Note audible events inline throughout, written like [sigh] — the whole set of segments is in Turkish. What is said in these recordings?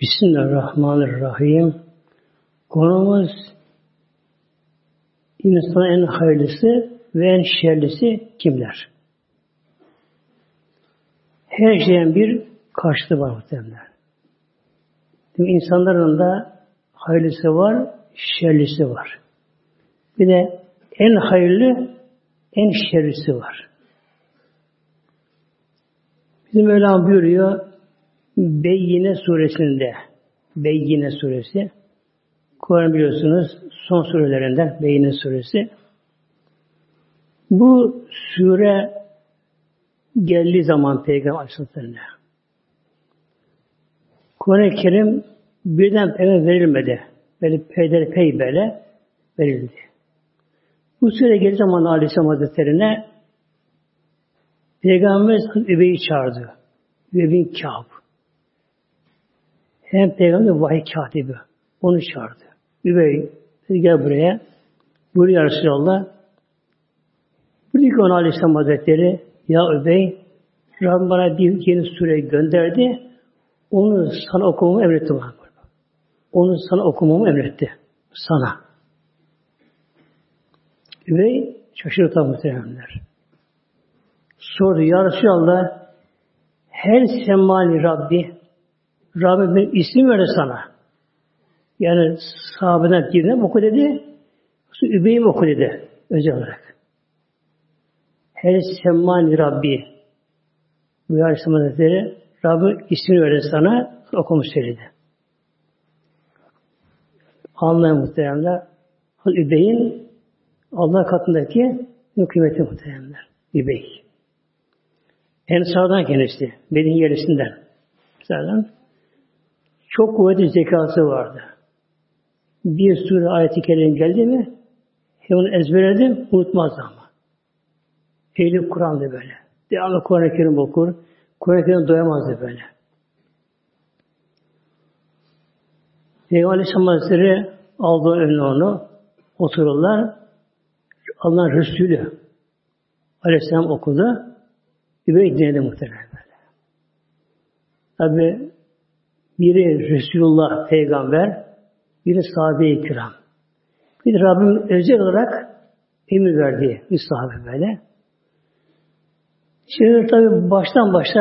Bismillahirrahmanirrahim. Konumuz insanın en hayırlısı ve en şerlisi kimler? Her şeyin bir karşılığı var muhtemelen. İnsanların da hayırlısı var, şerlisi var. Bir de en hayırlı, en şerlisi var. Bizim Mevlam buyuruyor Beyyine suresinde Beyyine suresi Kur'an biliyorsunuz son surelerinden Beyyine suresi bu sure geldiği zaman Peygamber Aleyhisselatü'ne Kur'an-ı Kerim birden peygamber verilmedi. Böyle peyder böyle verildi. Bu sure geldiği zaman Aleyhisselam Hazretleri'ne Peygamber Übey'i çağırdı. Übey'in Kâb. Hem peygamber vahiy katibi. Onu çağırdı. Übey gel buraya. Buyuruyor Resulallah. Buyuruyor ki ona Aleyhisselam Hazretleri Ya Übey Rabbim bana bir yeni sure gönderdi. Onu sana okumamı emretti bana. Onu sana okumamı emretti. Sana. Übey şaşırtan muhteremler. Sordu Ya Resulallah her semali Rabbi Rabbim benim isim verdi sana. Yani sahabeden birine oku dedi. Übeyim oku dedi. Özel olarak. Her semmani Rabbi bu Aleyhisselam Hazretleri Rabbim ismini verdi sana okumuş söyledi. Anlayan muhteremler Übey'in Allah katındaki kıymeti muhteremler. Übey. Ensardan kendisi. Medine yerisinden. Ensardan. Çok kuvvetli zekası vardı. Bir sure ayet-i kerim geldi mi onu ezberledim, unutmaz ama. Ehli Kur'an'dı böyle. Devamlı Kur'an-ı Kerim okur. Kur'an-ı Kerim doyamazdı böyle. Peygamber Aleyhisselam Hazretleri aldı önüne onu. Otururlar. Allah'ın Resulü Aleyhisselam okudu. Übey dinledi muhtemelen böyle. Tabi biri Resulullah peygamber, biri sahabe-i kiram. Bir Rabbim özel olarak emir verdiği bir sahabe böyle. Şimdi tabi baştan başta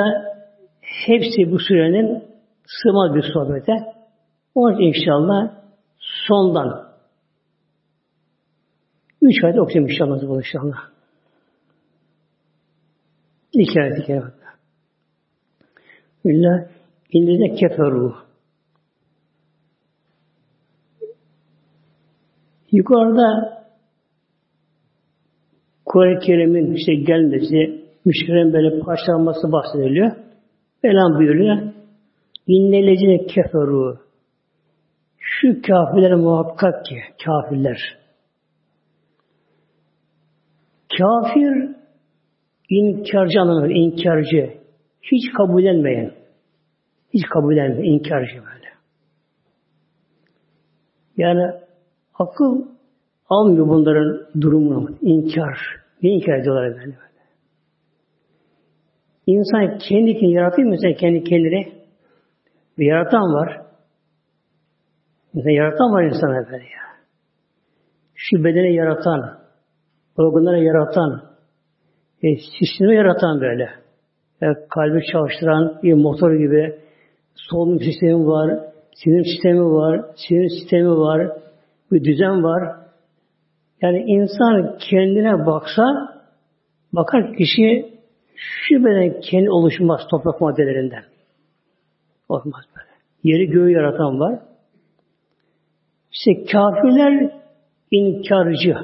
hepsi bu sürenin sığmaz bir sohbete. Onun inşallah sondan üç ayda okuyayım inşallah bu inşallah. İki ayet-i kerime. Billah İllezine keferu. Yukarıda Kur'an-ı Kerim'in işte gelmesi, müşrilerin böyle parçalanması bahsediliyor. Velan buyuruyor. İnnelezine keferu. Şu kafirler muhakkak ki, kafirler. Kafir, inkarcı anlamında, inkarcı. Hiç kabul edilmeyen. Hiç kabul etmiyor. inkarcı böyle. Yani akıl almıyor bunların durumunu. İnkar. Ne inkar ediyorlar böyle böyle. İnsan kendi kendini yaratıyor mu sen kendi kendini? Bir yaratan var. İnsan yaratan var insan böyle ya. Şu bedeni yaratan, organları yaratan, e, sistemi yaratan böyle. Yani kalbi çalıştıran bir motor gibi solunum sistemi var, sinir sistemi var, sinir sistemi var, bir düzen var. Yani insan kendine baksa, bakar kişi şüpheden kendi oluşmaz toprak maddelerinden. Olmaz böyle. Yeri göğü yaratan var. İşte kafirler inkarcı.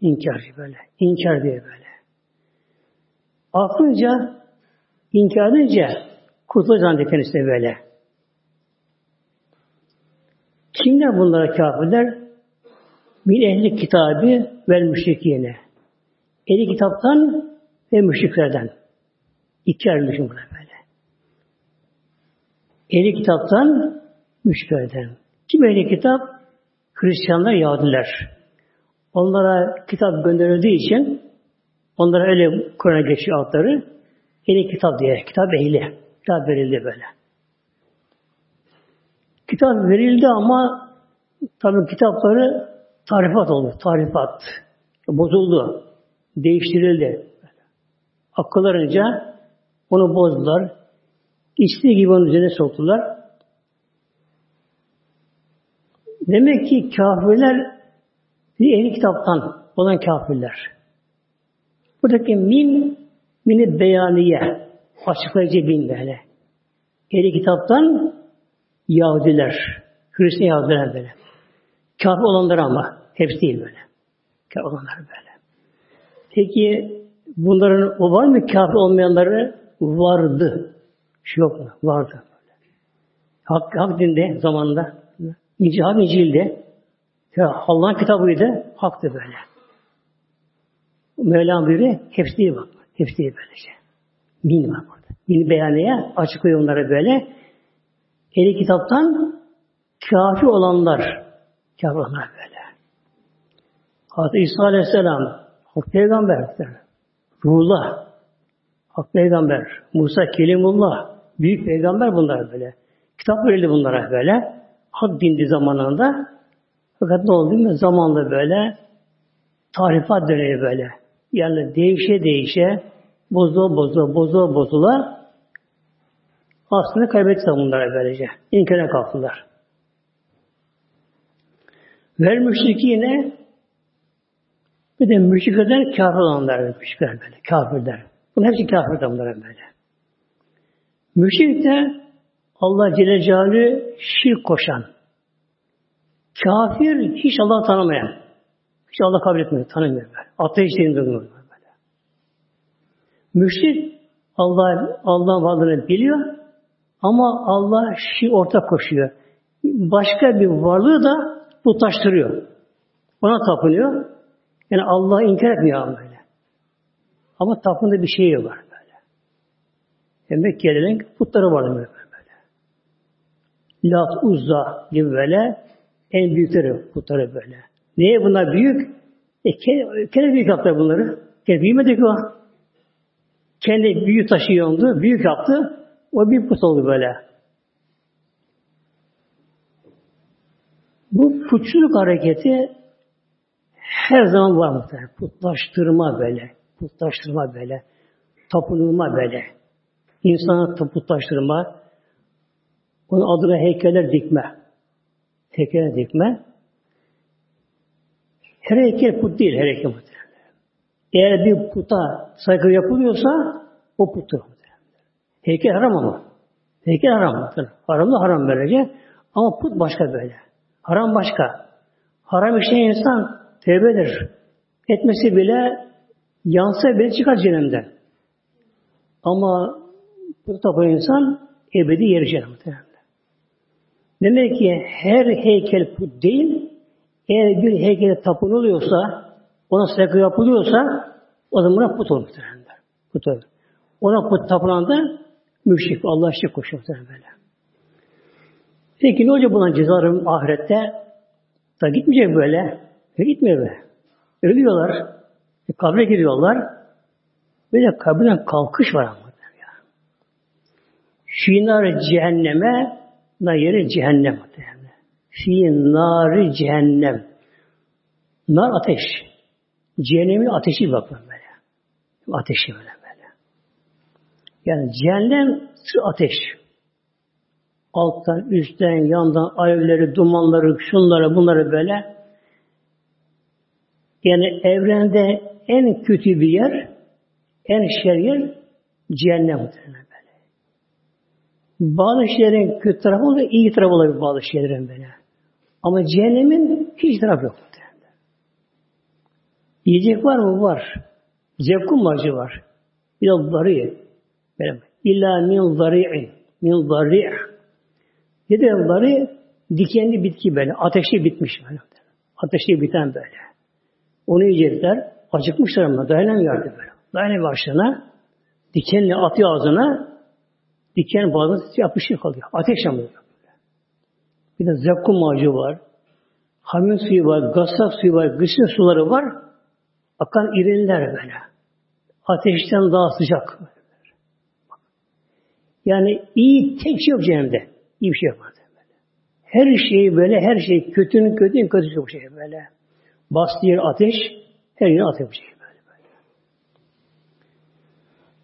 İnkarcı böyle. İnkar diye böyle. Aklınca inkar edince Kurtuluş kendisine böyle. Kimler bunlara kafirler? Bir ehli kitabı ve müşrikine. Ehli kitaptan ve müşriklerden. İki ayrılmışım buna böyle. Ehli kitaptan müşriklerden. Kim ehli kitap? Hristiyanlar, Yahudiler. Onlara kitap gönderildiği için onlara öyle Kur'an'a geçiyor Ehli kitap diye. Kitap ehli. Kitap verildi böyle. Kitap verildi ama tabi kitapları tarifat oldu. Tarifat. Bozuldu. Değiştirildi. Akıllarınca onu bozdular. İstediği gibi onun üzerine soktular. Demek ki kafirler bir ehli kitaptan olan kafirler. Buradaki min, mini beyaniye, açıklayıcı bin böyle. Ehli kitaptan Yahudiler, Hristiyan Yahudiler böyle. Kafir olanlar ama, hepsi değil böyle. Kafir olanlar böyle. Peki bunların o var mı kafir olmayanları? Vardı. Şu yok mu? Vardı. Böyle. Hak, hak dinde zamanında. İncil, hak İncil'de. Allah'ın kitabıydı. Haktı böyle. Mevlam buyuruyor. Hepsi değil bak. Hepsi değil böylece. Min var burada. Min beyanıya açıklıyor onlara böyle. Eli kitaptan kafi olanlar. Kafi olanlar böyle. Hazreti İsa Aleyhisselam Hak Peygamber. Ruhullah. Hak Peygamber. Musa Kelimullah. Büyük peygamber bunlar böyle. Kitap verildi bunlara böyle. Hak dindi zamanında. Fakat ne oldu mu? Zamanla böyle tarifat dönemi böyle. Yani değişe değişe bozula bozula bozula bozula aslında kaybetti bunlara böylece. İnkara kalktılar. Ver müşrikine bir de müşriklerden kafir olanlar müşrikler böyle. Kafirler. Bunun hepsi kafir bunlara böyle. Müşrik de Allah Celle Celaluhu şirk koşan. Kafir hiç Allah tanımayan. Hiç Allah kabul etmiyor, tanımıyor. Durumu böyle. Müşrik Allah Allah'ın varlığını biliyor ama Allah şi ortak koşuyor. Başka bir varlığı da putlaştırıyor. Ona tapınıyor. Yani Allah'ı inkar etmiyor ama böyle. Ama tapında bir şey var böyle. Demek ki putları var böyle. böyle. Lat, Uzza gibi böyle en büyükleri putları böyle. Niye bunlar büyük? E, kendi büyük yaptı bunları. Kendi büyümedi ki o. Kendi büyük taşıyordu, büyük yaptı. O bir put oldu böyle. Bu putçuluk hareketi her zaman var muhtemelen. Putlaştırma böyle. Putlaştırma böyle. Tapınılma böyle. İnsana putlaştırma. Onun adına heykeller dikme. Heykeller dikme. Her heykel put değil, her heykel muhtemelen. Eğer bir puta saygı yapılıyorsa o puttur. Heykel haram ama. Heykel haram. Haram da haram böylece. Ama put başka böyle. Haram başka. Haram işleyen insan tevbedir. Etmesi bile yansa bile çıkar cehennemden. Ama bu tapan insan ebedi yeri cehennemde. Demek ki her heykel put değil, eğer bir heykele tapınılıyorsa, ona saygı yapılıyorsa, o zaman buna put olur muhtemelen. Put olur. Ona put tapınan da müşrik, Allah şirk koşuyor böyle. Peki ne olacak buna cezarım ahirette? Da gitmeyecek böyle. E gitmiyor böyle. Ölüyorlar. E, kabre giriyorlar. De kabirden kalkış var ama. Ya. Finar cehenneme na yeri cehennem. Finar cehennem. Nar ateş. Cehennemin ateşi bakın böyle. Ateşi böyle böyle. Yani cehennem ateş. Alttan, üstten, yandan, alevleri, dumanları, şunları, bunları böyle. Yani evrende en kötü bir yer, en şer yer cehennem böyle. Bazı şeylerin kötü tarafı olur, iyi tarafı olur bazı şeylerin böyle. Ama cehennemin hiç tarafı yok. Yiyecek var mı? Var. Zevkum acı var. Bir de zari. İlla min zari'in. Min zari' Bir de zari dikenli bitki böyle. Ateşli bitmiş böyle. Ateşli biten böyle. Onu yiyecekler. Acıkmışlar ama dayanamıyordu böyle. Dayanamıyor başlarına. Dikenle atıyor ağzına. Diken bazı yapışık kalıyor. Ateş yanıyor. Bir de zakkum ağacı var. Hamim suyu var, gasak suyu var, gısın suları var. Akan irinler böyle. Ateşten daha sıcak. Yani iyi tek şey yok cehennemde. İyi bir şey yok. Her şeyi böyle, her şey kötünün kötünün kötüsü bu şey böyle. Bastı yer ateş, her yere ateş şey böyle, böyle.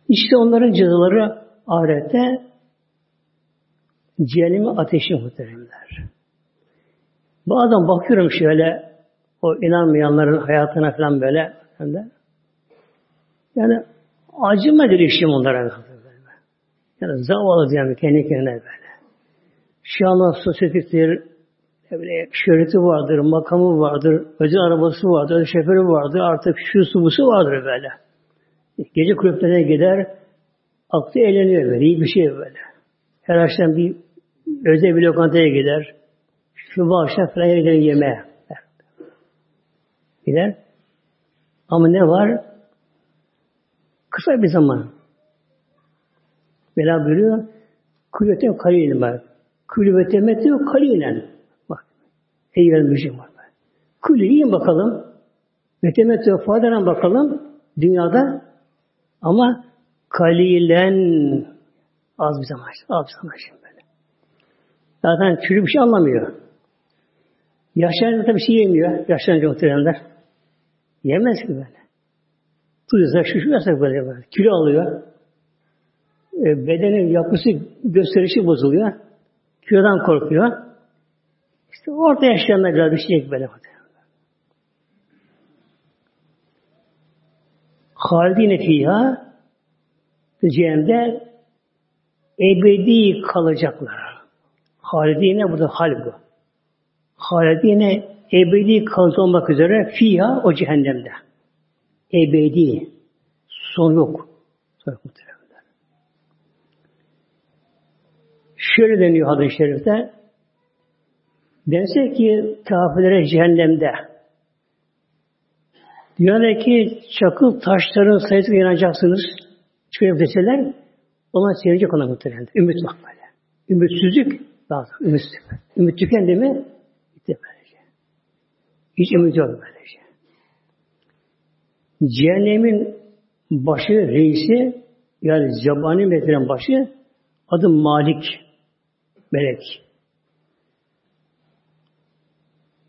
İşte onların cezaları ahirette cehennemin ateşi muhteremler. Bazen bakıyorum şöyle o inanmayanların hayatına falan böyle hem yani acıma girişim onlara. Yani zavallı diyen kendi kendine böyle. Şu anda sosyetiktir, böyle şöhreti vardır, makamı vardır, özel arabası vardır, özel şoförü vardır, artık şu su busu vardır böyle. Gece kulüplerine gider, aklı eğleniyor böyle, iyi bir şey böyle. Her akşam bir özel bir lokantaya gider, şu bu akşam falan yerden yemeğe gider. Ama ne var? Kısa bir zaman. Bela buyuruyor. Kulübetem kalilin var. Kulübetem etiyor kalilen. Bak. Ey vermişim var. Kulü yiyin bakalım. Vetemetiyor faydalan bakalım. Dünyada ama kalilen az bir zaman. Az bir zaman şimdi böyle. Zaten çocuk bir şey anlamıyor. Yaşlanınca tabii bir şey yemiyor. Yaşlanınca muhtemelenler. Yemez ki böyle. Tuzla şişiyorsa böyle böyle. Kilo alıyor. E, bedenin yapısı, gösterişi bozuluyor. Kilodan korkuyor. İşte orada yaşayanlar biraz düşecek böyle. Halidine fiyha cehennemde ebedi kalacaklar. Halidine burada hal bu. Halidine ebedi kalıcı olmak üzere fiyha o cehennemde. Ebedi. Son yok. Şöyle deniyor hadis-i şerifte. Dense ki kafirlere cehennemde dünyadaki çakıl taşların sayısına inanacaksınız. Şöyle deseler ona seyredecek ona muhtemelen. Ümit bak böyle. Ümitsizlik lazım. Ümitsizlik. Ümit tükendi mi bitti böylece. Hiç ümit yok böylece. Cehennemin başı, reisi yani zabani metrenin başı adı Malik melek.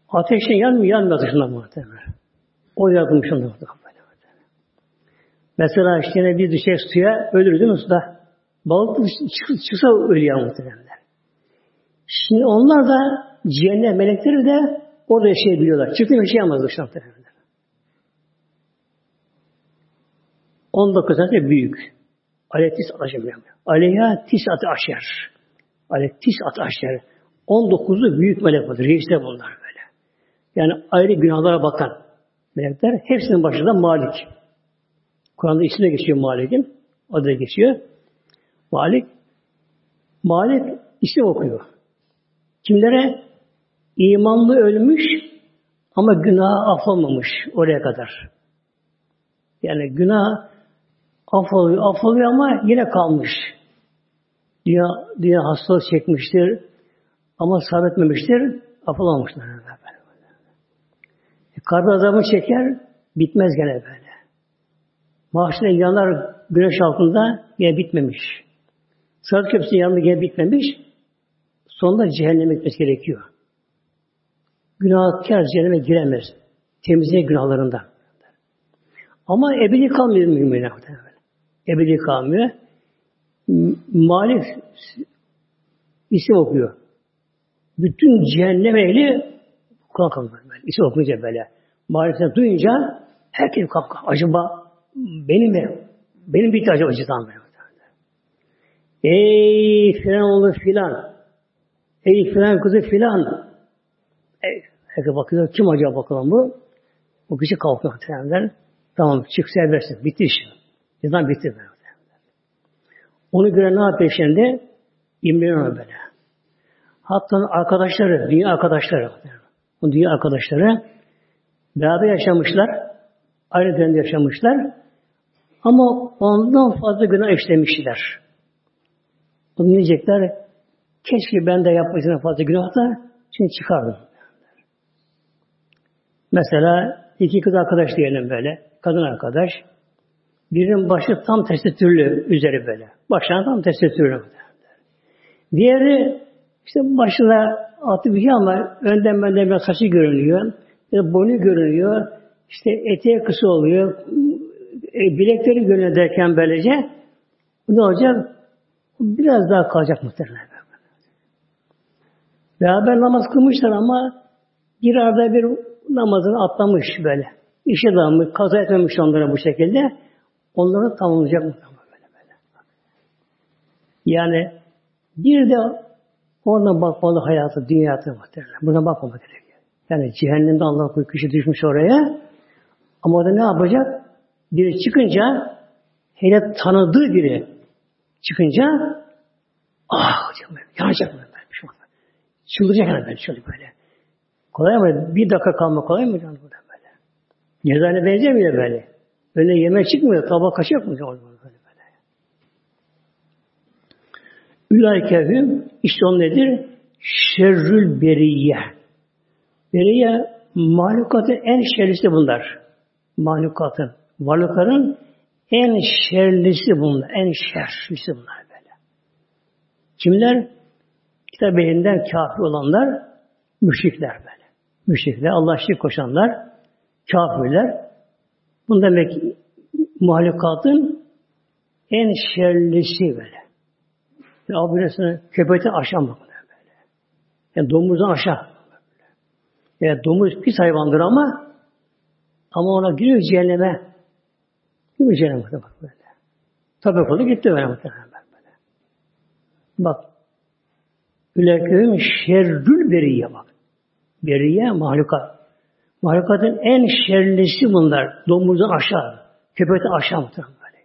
Ateşten yanmıyor, yanmıyor ateşinden muhtemelen. O yardımcı ondan Mesela işte bir düşer suya ölür değil mi suda? Balık çıksa ölüyor muhtemelen. Şimdi onlar da cehennem melekleri de orada yaşayabiliyorlar. Çıktı bir şey yapmaz dışarı muhtemelen. 19 tane büyük. Aletis aşer. Aleyha tisat aşer. Alev tis at aşer. 19'u büyük melek vardır. Reisler bunlar böyle. Yani ayrı günahlara bakan melekler. Hepsinin başında Malik. Kur'an'da ismine geçiyor Malik'in. Adı geçiyor. Malik. Malik isim okuyor. Kimlere? İmanlı ölmüş ama günah affolmamış oraya kadar. Yani günah affoluyor, affoluyor ama yine kalmış. Dünya, dünya hastalık çekmiştir ama sabretmemiştir, affolamamışlar. E, karda adamı çeker, bitmez gene böyle. Mahşede yanar güneş altında yine bitmemiş. Sırat köprüsünün yanında yine bitmemiş. Sonunda cehenneme gitmesi gerekiyor. Günahkar cehenneme giremez. Temizliğe günahlarında. Ama ebedi kalmıyor müminler. Ebedi kalmıyor. Malik isim okuyor. Bütün cehennem ehli kulak kalıyor. Böyle. İsim okuyunca böyle. Malik'ten duyunca herkes kalkıyor. Acaba benim mi? Benim bitti acaba acıdan böyle. Ey filan oğlu filan. Ey filan kızı filan. Herkes bakıyor. Kim acaba bakalım bu? O kişi kalkıyor muhtemelen. Tamam çık serbestsin. Bitti iş. Cezan bitti. Böyle. Onu gören ne yapıyor şimdi? İmreniyor böyle. Hatta arkadaşları, dünya arkadaşları, bu dünya arkadaşları beraber yaşamışlar, aynı dönemde yaşamışlar ama ondan fazla günah işlemişler. Bunu diyecekler, keşke ben de yapmasına fazla günah da şimdi çıkardım. Mesela iki kız arkadaş diyelim böyle, kadın arkadaş, Birinin başı tam tesettürlü üzeri böyle. Başına tam tesettürlü. Diğeri işte başına atı bir şey ama önden benden biraz saçı görünüyor. Ya boynu görünüyor. İşte eteği kısa oluyor. E, bilekleri görünüyor derken böylece ne olacak? Biraz daha kalacak muhtemelen. Beraber namaz kılmışlar ama bir arada bir namazını atlamış böyle. İşe dalmış, kaza etmemiş onlara bu şekilde. Onları tamamlayacak muhtemelen böyle böyle. Yani bir de oradan bakmalı hayatı, dünyatı muhtemelen. Buna bakmamak gerekiyor. Yani cehennemde Allah koyu kişi düşmüş oraya. Ama orada ne yapacak? Biri çıkınca hele tanıdığı biri çıkınca ah yanacak mı? Çıldıracak böyle şöyle böyle. Kolay mı? Bir dakika kalma kolay mı canım burada böyle? Cezane benzemiyor böyle. Öyle yemek çıkmıyor, tabak kaşık mı canım böyle böyle. Ülaykehüm işte on nedir? Şerrül beriye. Beriye mahlukatın en şerlisi bunlar. Mahlukatın, varlıkların en şerlisi bunlar. En şerlisi bunlar böyle. Kimler? Kitap elinden kafir olanlar müşrikler böyle. Müşrikler, Allah şirk koşanlar, kafirler. Bunun demek mahlukatın en şerlisi böyle. Yani abiresine köpekten aşağı mı böyle. Yani domuzdan aşağı. Yani domuz pis hayvandır ama ama ona giriyor cehenneme. Giriyor cehenneme bak böyle. Tabi kolu gitti böyle muhtemelen böyle. Bak Ülekevim şerrül beriye bak. Beriye mahlukat. Mahlukatın en şerlisi bunlar. Domuzdan aşağı. Köpekten aşağı muhtemelen böyle.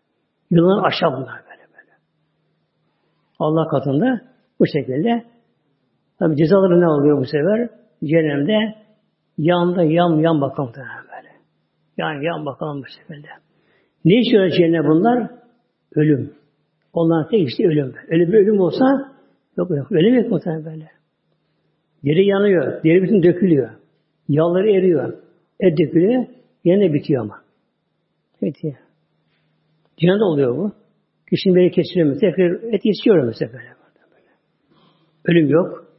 Yılan aşağı bunlar böyle böyle. Allah katında bu şekilde. Tabi cezaları ne oluyor bu sefer? Cehennemde yanda yan yan bakalım böyle. Yani yan bakalım bu şekilde. Ne istiyor cehennem bunlar? Ölüm. Onların tek işte ölüm. Öyle bir ölüm olsa Yok yok. Öyle mi muhtemelen böyle? Deri yanıyor. Deri bütün dökülüyor. Yağları eriyor. Et dökülüyor. Yine bitiyor ama. Bitiyor. Cihanda oluyor bu. Kişinin beni kesiliyor mu? Tekrar et istiyor mesela böyle. Ölüm yok.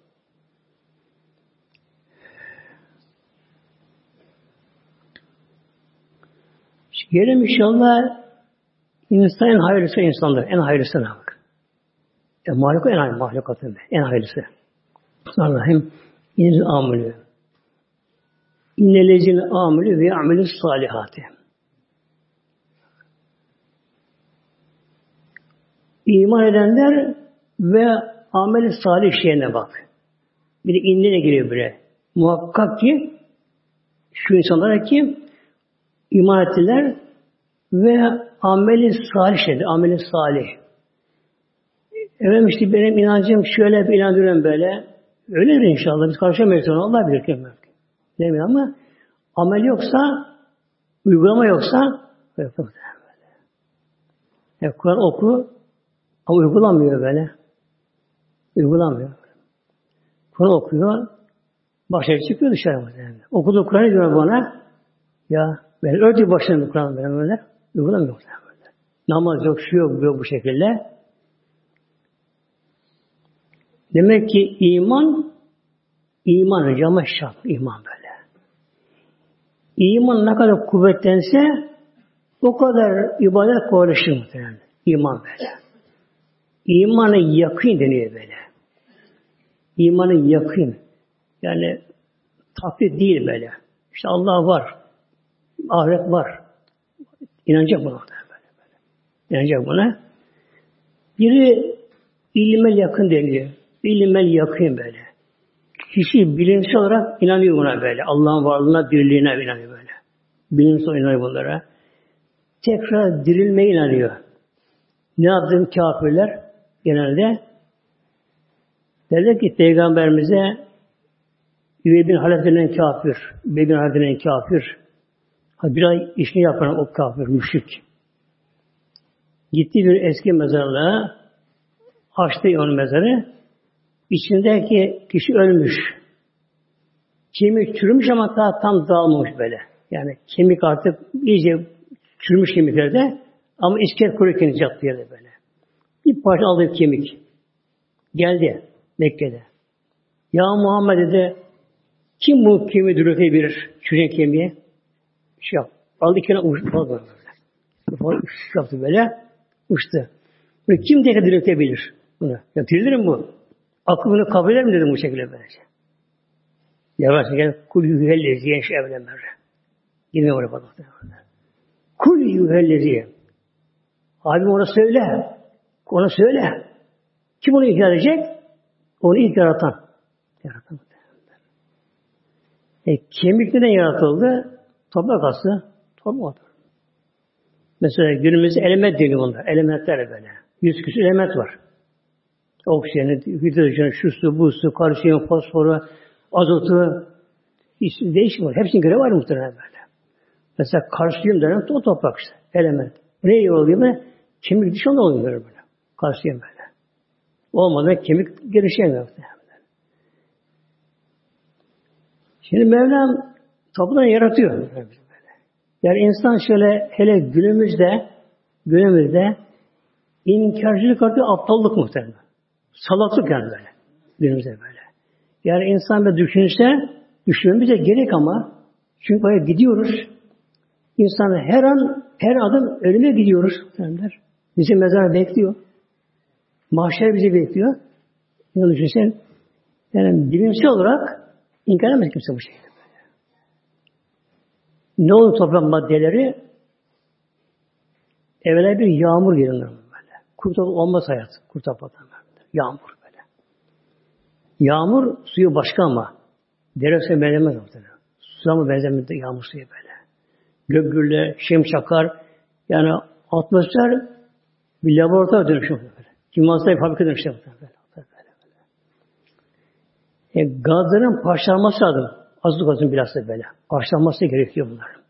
Gelelim inşallah insan en hayırlısı insanlar. En hayırlısına. E, mahluk en hayırlı mahlukatın en hayırlısı. Allah'ım inil amelü. İnnelezine amelü ve amelü salihati. İman edenler ve ameli salih şeyine bak. Bir de inne ne geliyor böyle. Muhakkak ki şu insanlara ki iman ettiler ve ameli salih şeydir. Ameli salih. Efendim işte benim inancım şöyle bir inanıyorum böyle. Öyledir inşallah. Biz karışamayız ona. Allah bilir ki. Demiyor ama amel yoksa, uygulama yoksa yok. Yani Kur'an oku ama uygulamıyor böyle. Uygulamıyor. Kur'an okuyor. Başarı çıkıyor dışarı. Yani. Okudu Kur'an'ı diyor bana. Ya ben ördük başlarını Kur'an'ı böyle. Uygulamıyor. Böyle. Namaz yok, şu yok, bu yok bu şekilde. Demek ki iman iman cama şart iman böyle. İman ne kadar kuvvetlense o kadar ibadet kolaylaşır muhtemelen. İman böyle. İmanı yakın deniyor böyle. İmanı yakın. Yani taklit değil böyle. İşte Allah var. Ahiret var. İnanacak buna. Böyle, böyle. İnanacak buna. Biri ilme yakın deniyor. İlimel yakın böyle. Kişi bilimsel olarak inanıyor buna böyle. Allah'ın varlığına, birliğine inanıyor böyle. Bilimsel inanıyor bunlara. Tekrar dirilmeye inanıyor. Ne yaptığım kafirler genelde? Derler ki Peygamberimize Üvey bin Halef denen kafir, Üvey bin Halef denen kafir, bir ay işini yapan o kafir, müşrik. Gitti bir eski mezarlığa, açtı onun mezarı, İçindeki kişi ölmüş. Kemik çürümüş ama daha tam dağılmamış böyle. Yani kemik artık iyice çürümüş kemiklerde ama iskelet kururken yattı yerde böyle. Bir parça aldı kemik. Geldi Mekke'de. Ya Muhammed dedi kim bu kemiği dürütebilir? Çürüyen kemiği. Şey yap. Aldı kenara uçtu. Böyle. Uç yaptı böyle. Uçtu. Bunu kim tekrar dürütebilir? Bunu. Ya dirilir mi bu? Akıl bunu kabul eder mi dedim bu şekilde böylece. Yavaş gel kul yühellezi yenş evlenmer. Yine oraya bak. Kul yühellezi. Abim ona söyle. Ona söyle. Kim onu inkar edecek? Onu ilk yaratan. Yaratan. E, kemik neden yaratıldı? Toprak aslı. Toprak Mesela günümüzde element deniyor bunlar. Elementler böyle. Yüz küsur element var. Oksijeni, hidrojeni, şu su, bu su, kalsiyum, fosforu, azotu, hiç değişim var. Hepsinin görevi var muhtemelen böyle. Mesela kalsiyum denen o toprak işte. Element. Ne oluyor mu? Kemik dışında oluyor böyle. Kalsiyum böyle. Olmadan kemik gelişemiyor. Şimdi Mevlam topludan yaratıyor. Yani insan şöyle hele günümüzde günümüzde inkarcılık artık aptallık muhtemelen. Salaklık yani böyle. Günümüzde böyle. Yani insan bir düşünse düşünmemize gerek ama çünkü buraya gidiyoruz. İnsan her an her adım ölüme gidiyoruz. Derler. Bizi mezar bekliyor. Mahşer bizi bekliyor. Ne düşünsen yani bilimsel olarak inkar edemez kimse bu şekilde. Ne oldu toprak maddeleri? Evvela bir yağmur gelir böyle. Kurtulup olmaz hayat. Kurtulup Yağmur böyle. Yağmur suyu başka ama dere suyu benzemez muhtemelen. Suya mı benzemez yağmur suyu böyle. Gök gürle, şem. Yani atmosfer bir laboratuvar dönüşüyor böyle. Kimyasal fabrika dönüşüyor böyle. böyle. E, gazların parçalanması lazım. Azlık gazın bilhassa böyle. Parçalanması gerekiyor bunların.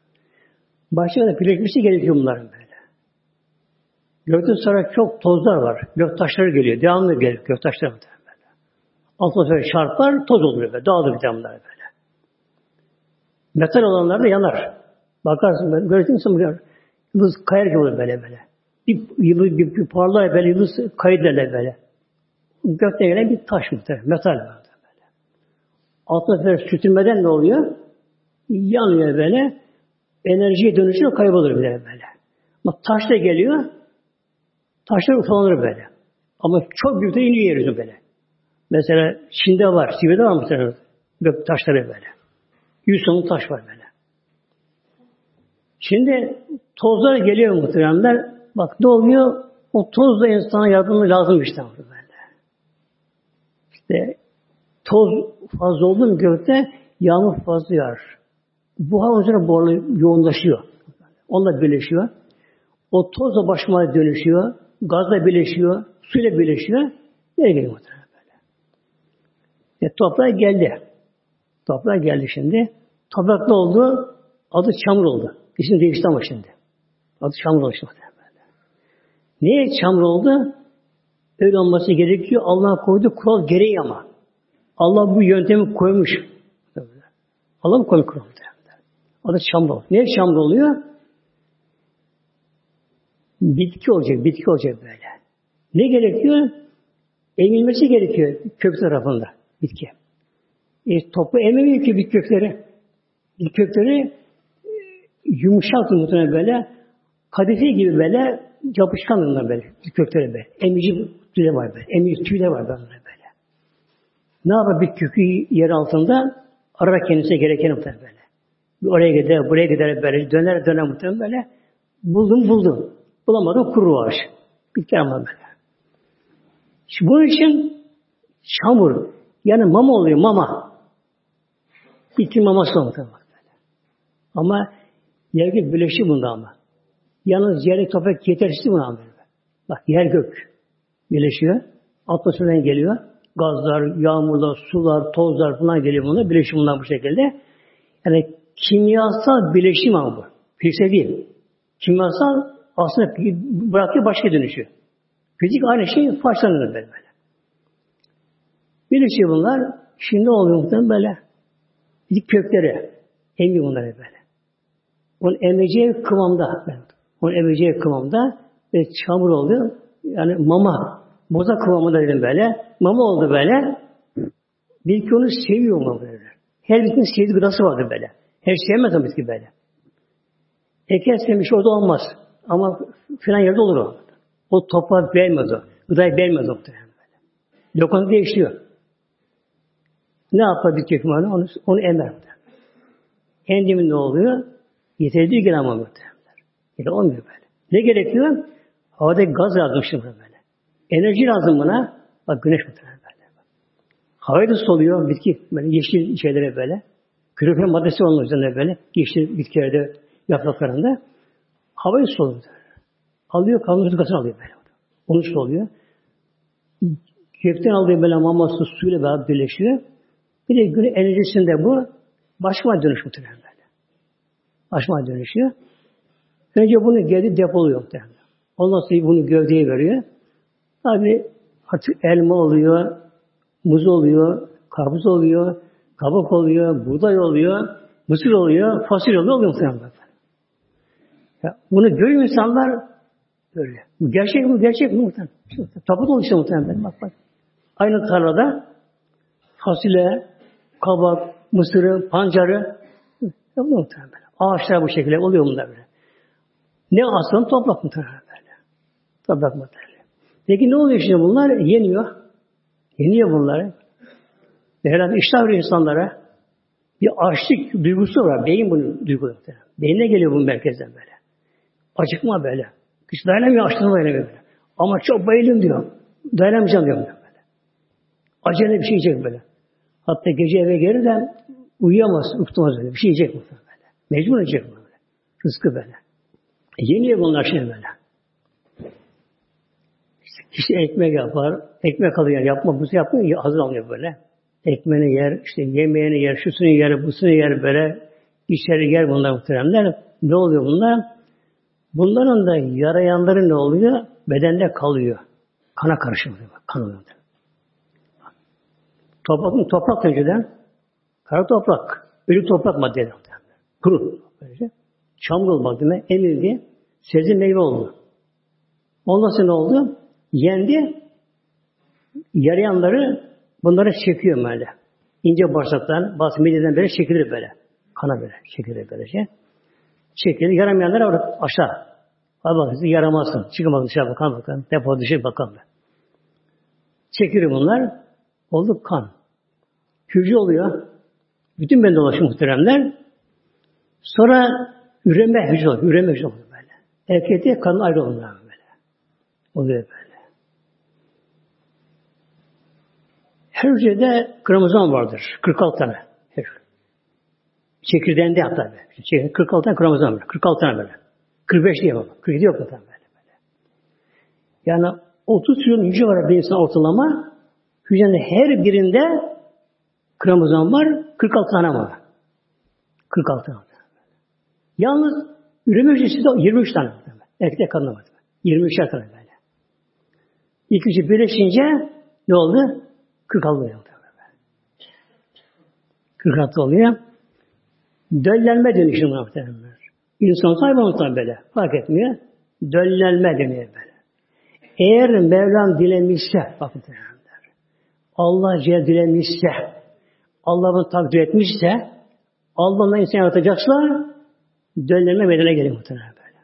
Başka da birleşmesi gerekiyor bunların böyle. Gökte sonra çok tozlar var. Gök taşları geliyor. Devamlı geliyor gök taşları böyle. Atmosfer çarpar, toz oluyor böyle. Dağılır bir bunlar böyle. Metal olanlar da yanar. Bakarsın böyle. Görürsün musun? Yıldız kayar gibi olur böyle böyle. Bir yıldız bir, bir parlar böyle yıldız kayıtlarla böyle. Gökten gelen bir taş muhtemelen. Metal var böyle. Atmosfer sürtünmeden ne oluyor? Yanıyor böyle. Enerjiye dönüşüyor, kaybolur bile böyle. Ama taş da geliyor, Taşlar ufalanır böyle. Ama çok büyük de iniyor yeryüzü böyle. Mesela Çin'de var, Sibirya'da var mesela gök taşları böyle. Yüz sonu taş var böyle. Şimdi tozlar geliyor muhtemelenler. Bak ne oluyor? O toz da insana yardımı lazım işte böyle. İşte toz fazla oldu mu gökte yağmur fazla yağar. Buhar üzerine buharlı yoğunlaşıyor. Onunla birleşiyor. O toz da başıma dönüşüyor. Gazla birleşiyor, suyla birleşiyor. Nereye geliyor muhtemelen böyle? E, toprağa geldi. Toprağa geldi şimdi. Toprak ne oldu? Adı çamur oldu. İsim değişti ama şimdi. Adı çamur oldu şimdi. Niye çamur oldu? Öyle olması gerekiyor. Allah koydu kural gereği ama. Allah bu yöntemi koymuş. Allah mı koymuş kuralı? Adı çamur oldu. Niye çamur oluyor? Bitki olacak, bitki olacak böyle. Ne gerekiyor? Emilmesi gerekiyor kök tarafında bitki. E, topu ememiyor ki bitki kökleri. Bitki kökleri e, yumuşak muhtemelen böyle kadife gibi böyle yapışkan bunlar böyle kökleri böyle. Emici tüyler var böyle. Emici tüyler var böyle böyle. Ne yapar bir kökü yer altında? Arar kendisine gereken muhtemelen böyle. Oraya gider, buraya gider böyle. Döner döner muhtemelen böyle. Buldum buldum. Bulamadı kuru ağaç. Bitki ama. Şimdi bunun için çamur yani mama oluyor mama. Bitki maması oluyor. Ama yergi birleşti bunda ama. Yalnız yerlik toprak yetersiz buna ama. Bak yer gök birleşiyor. Atmosferden geliyor. Gazlar, yağmurlar, sular, tozlar falan geliyor bunlar. Birleşim bunlar bu şekilde. Yani kimyasal birleşim ama bu. Fiziksel değil. Kimyasal aslında bırakıyor başka dönüşü. Fizik aynı şey parçalanır böyle. böyle. Bir şey bunlar şimdi oluyor muhtemelen böyle. Fizik kökleri emiyor bunları böyle. Onun emeceği kıvamda. Onun emeceği kıvamda ve çamur oldu. Yani mama. Boza kıvamında dedim böyle. Mama oldu böyle. Bitki onu seviyor mu böyle? Her bitkinin sevdiği gıdası vardır böyle. Her sevmez o bitki böyle. Ekersen bir şey orada olmaz. Ama filan yerde olur o. O toprağı beğenmez o. Gıdayı beğenmez o. Lokantı değişiyor. Ne yapar bitki hükümhanı? Onu, onu emer. Endimin ne oluyor? Yeterli değil gene ama muhtemelen. Yani olmuyor böyle. Ne gerekiyor? Havada gaz lazım şimdi böyle. Enerji lazım buna. Bak güneş muhtemelen böyle. Havayı da soluyor bitki. Böyle yeşil şeylere böyle. Klorofen maddesi onun üzerine böyle. Yeşil bitkilerde yapraklarında. Havayı soluyor. Alıyor karbondioksit gazını alıyor böyle. Onu soluyor. Gökten aldığı böyle maması suyla beraber birleşiyor. Bir de güneş enerjisinde bu başka dönüş muhtemelen böyle. Başka dönüşüyor. Önce bunu geldi depoluyor muhtemelen. Ondan sonra bunu gövdeye veriyor. Tabi artık elma oluyor, muz oluyor, karpuz oluyor, kabak oluyor, buğday oluyor, mısır oluyor, fasulye oluyor, oluyor muhtemelen. Bunu görüyor insanlar böyle. Bu gerçek mi? Gerçek mi muhtemelen? Tapu dolu işte muhtemelen. Bak bak. Aynı tarlada fasulye, kabak, mısırı, pancarı oluyor muhtemelen. Ağaçlar bu şekilde oluyor bunlar böyle. Ne aslan toprak muhtemelen böyle. Toprak muhtemelen. Peki ne oluyor şimdi bunlar? Yeniyor. Yeniyor bunlar. Herhalde iştah veriyor insanlara. Bir açlık duygusu var. Beyin bunu duyguyor. Beyine geliyor bu merkezden böyle. Acıkma böyle. Hiç dayanamıyor, açlığına dayanamıyor böyle. Ama çok bayıldım diyor. Dayanamayacağım diyor böyle. Acele bir şey yiyecek böyle. Hatta gece eve gelir de uyuyamaz, uykutamaz böyle. Bir şey yiyecek böyle. Mecbur yiyecek böyle. Rızkı böyle. E, yeniyor bunlar şimdi böyle. İşte ekmek yapar, ekmek alıyor, yapma, bu yapmıyor, hazır alıyor böyle. Ekmeğini yer, işte yemeğini yer, şusunu yer, busunu yer böyle. İçeri yer bunlar muhteremler. Ne oluyor bunlar? Bunların da yarayanları ne oluyor? Bedende kalıyor. Kana karışıyor. Kan oluyor. Toprak, toprak önceden kara toprak, ölü toprak maddeleri. Kuru. Böylece. Çamur olmak demek emildi. Sebze meyve oldu. Ondan sonra ne oldu? Yendi. Yarayanları bunları çekiyor böyle. İnce bağırsaktan, bazı mideden böyle çekilir böyle. Kana böyle çekilir böylece. Çekilir. Yaramayanlar orada aşağı. Hadi bakın siz yaramazsın. Çıkın bakın dışarı bakalım bakın. Depo dışı bakalım. Çekilir bunlar. Oldu kan. Hücre oluyor. Bütün ben dolaşıyor muhteremler. Sonra üreme hücre oluyor. Üreme hücre oluyor böyle. Erkekte kan ayrı oluyor böyle. Oluyor böyle. Her hücrede kromozom vardır. 46 tane. Her. Çekirdeğinde hatta böyle. 46 tane kromozom var. 46 tane böyle. 45 diye bak. 47 yok zaten böyle. böyle. Yani 30 trilyon hücre var bir insan ortalama. Hücrenin her birinde kromozom var. 46 tane var. 46 tane. Yalnız üreme hücresi de 23 tane. Erkekte kadın var. 23 tane böyle. İlk üçü birleşince ne oldu? 46 oluyor. 46 oluyor. Döllenme dönüşü muhtemelen. İnsan hayvanlıktan böyle. Fark etmiyor. Döllenme deniyor böyle. Eğer Mevlam dilemişse, bakın Allah Celle dilemişse, Allah bunu takdir etmişse, Allah'ın insan yaratacaksa, döllenme bedene gelir muhtemelen böyle.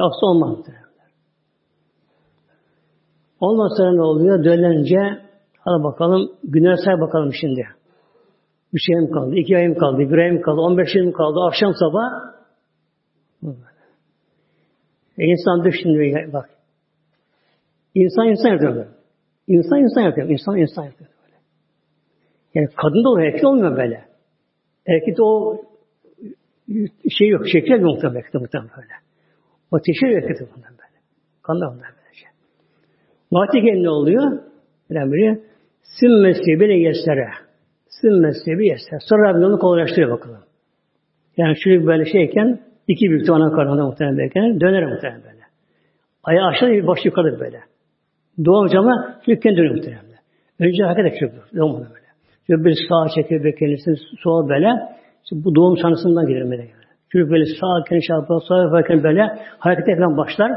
Yoksa olmaz muhtemelen. Ondan sonra ne oluyor? Döllenince, hadi bakalım, günler say bakalım şimdi. Üç ayım kaldı, iki ayım kaldı, bir ayım kaldı, on beş ayım kaldı, akşam sabah e insan düşünüyor bak. İnsan insan yapıyor böyle. İnsan insan yapıyor. İnsan insan yapıyor böyle. Yani kadın da oluyor, erkek olmuyor böyle. Erkekte o şey yok, şeker yok muhtemelen muhtemelen böyle. O teşhir erkekte muhtemelen böyle. Kan da muhtemelen böyle. Şey. Vakti ne oluyor? Bilen biri sümme sebile yesere. Sümme sebile yesere. Sonra Rabbim onu kolaylaştırıyor bakalım. Yani şöyle böyle şeyken iki büyük ana karnında muhtemelen belki döner muhtemelen böyle. Ayağı aşağı baş yukarı böyle. Doğum cama sürekli dönüyor muhtemelen. Önce hareket edecek doğumda böyle. Şöyle bir sağa çekiyor böyle kendisini sola böyle. İşte bu doğum sanısından gelir böyle. Çocuk böyle sağa kendisi yapar, sağa yaparken böyle hareket etmeden başlar.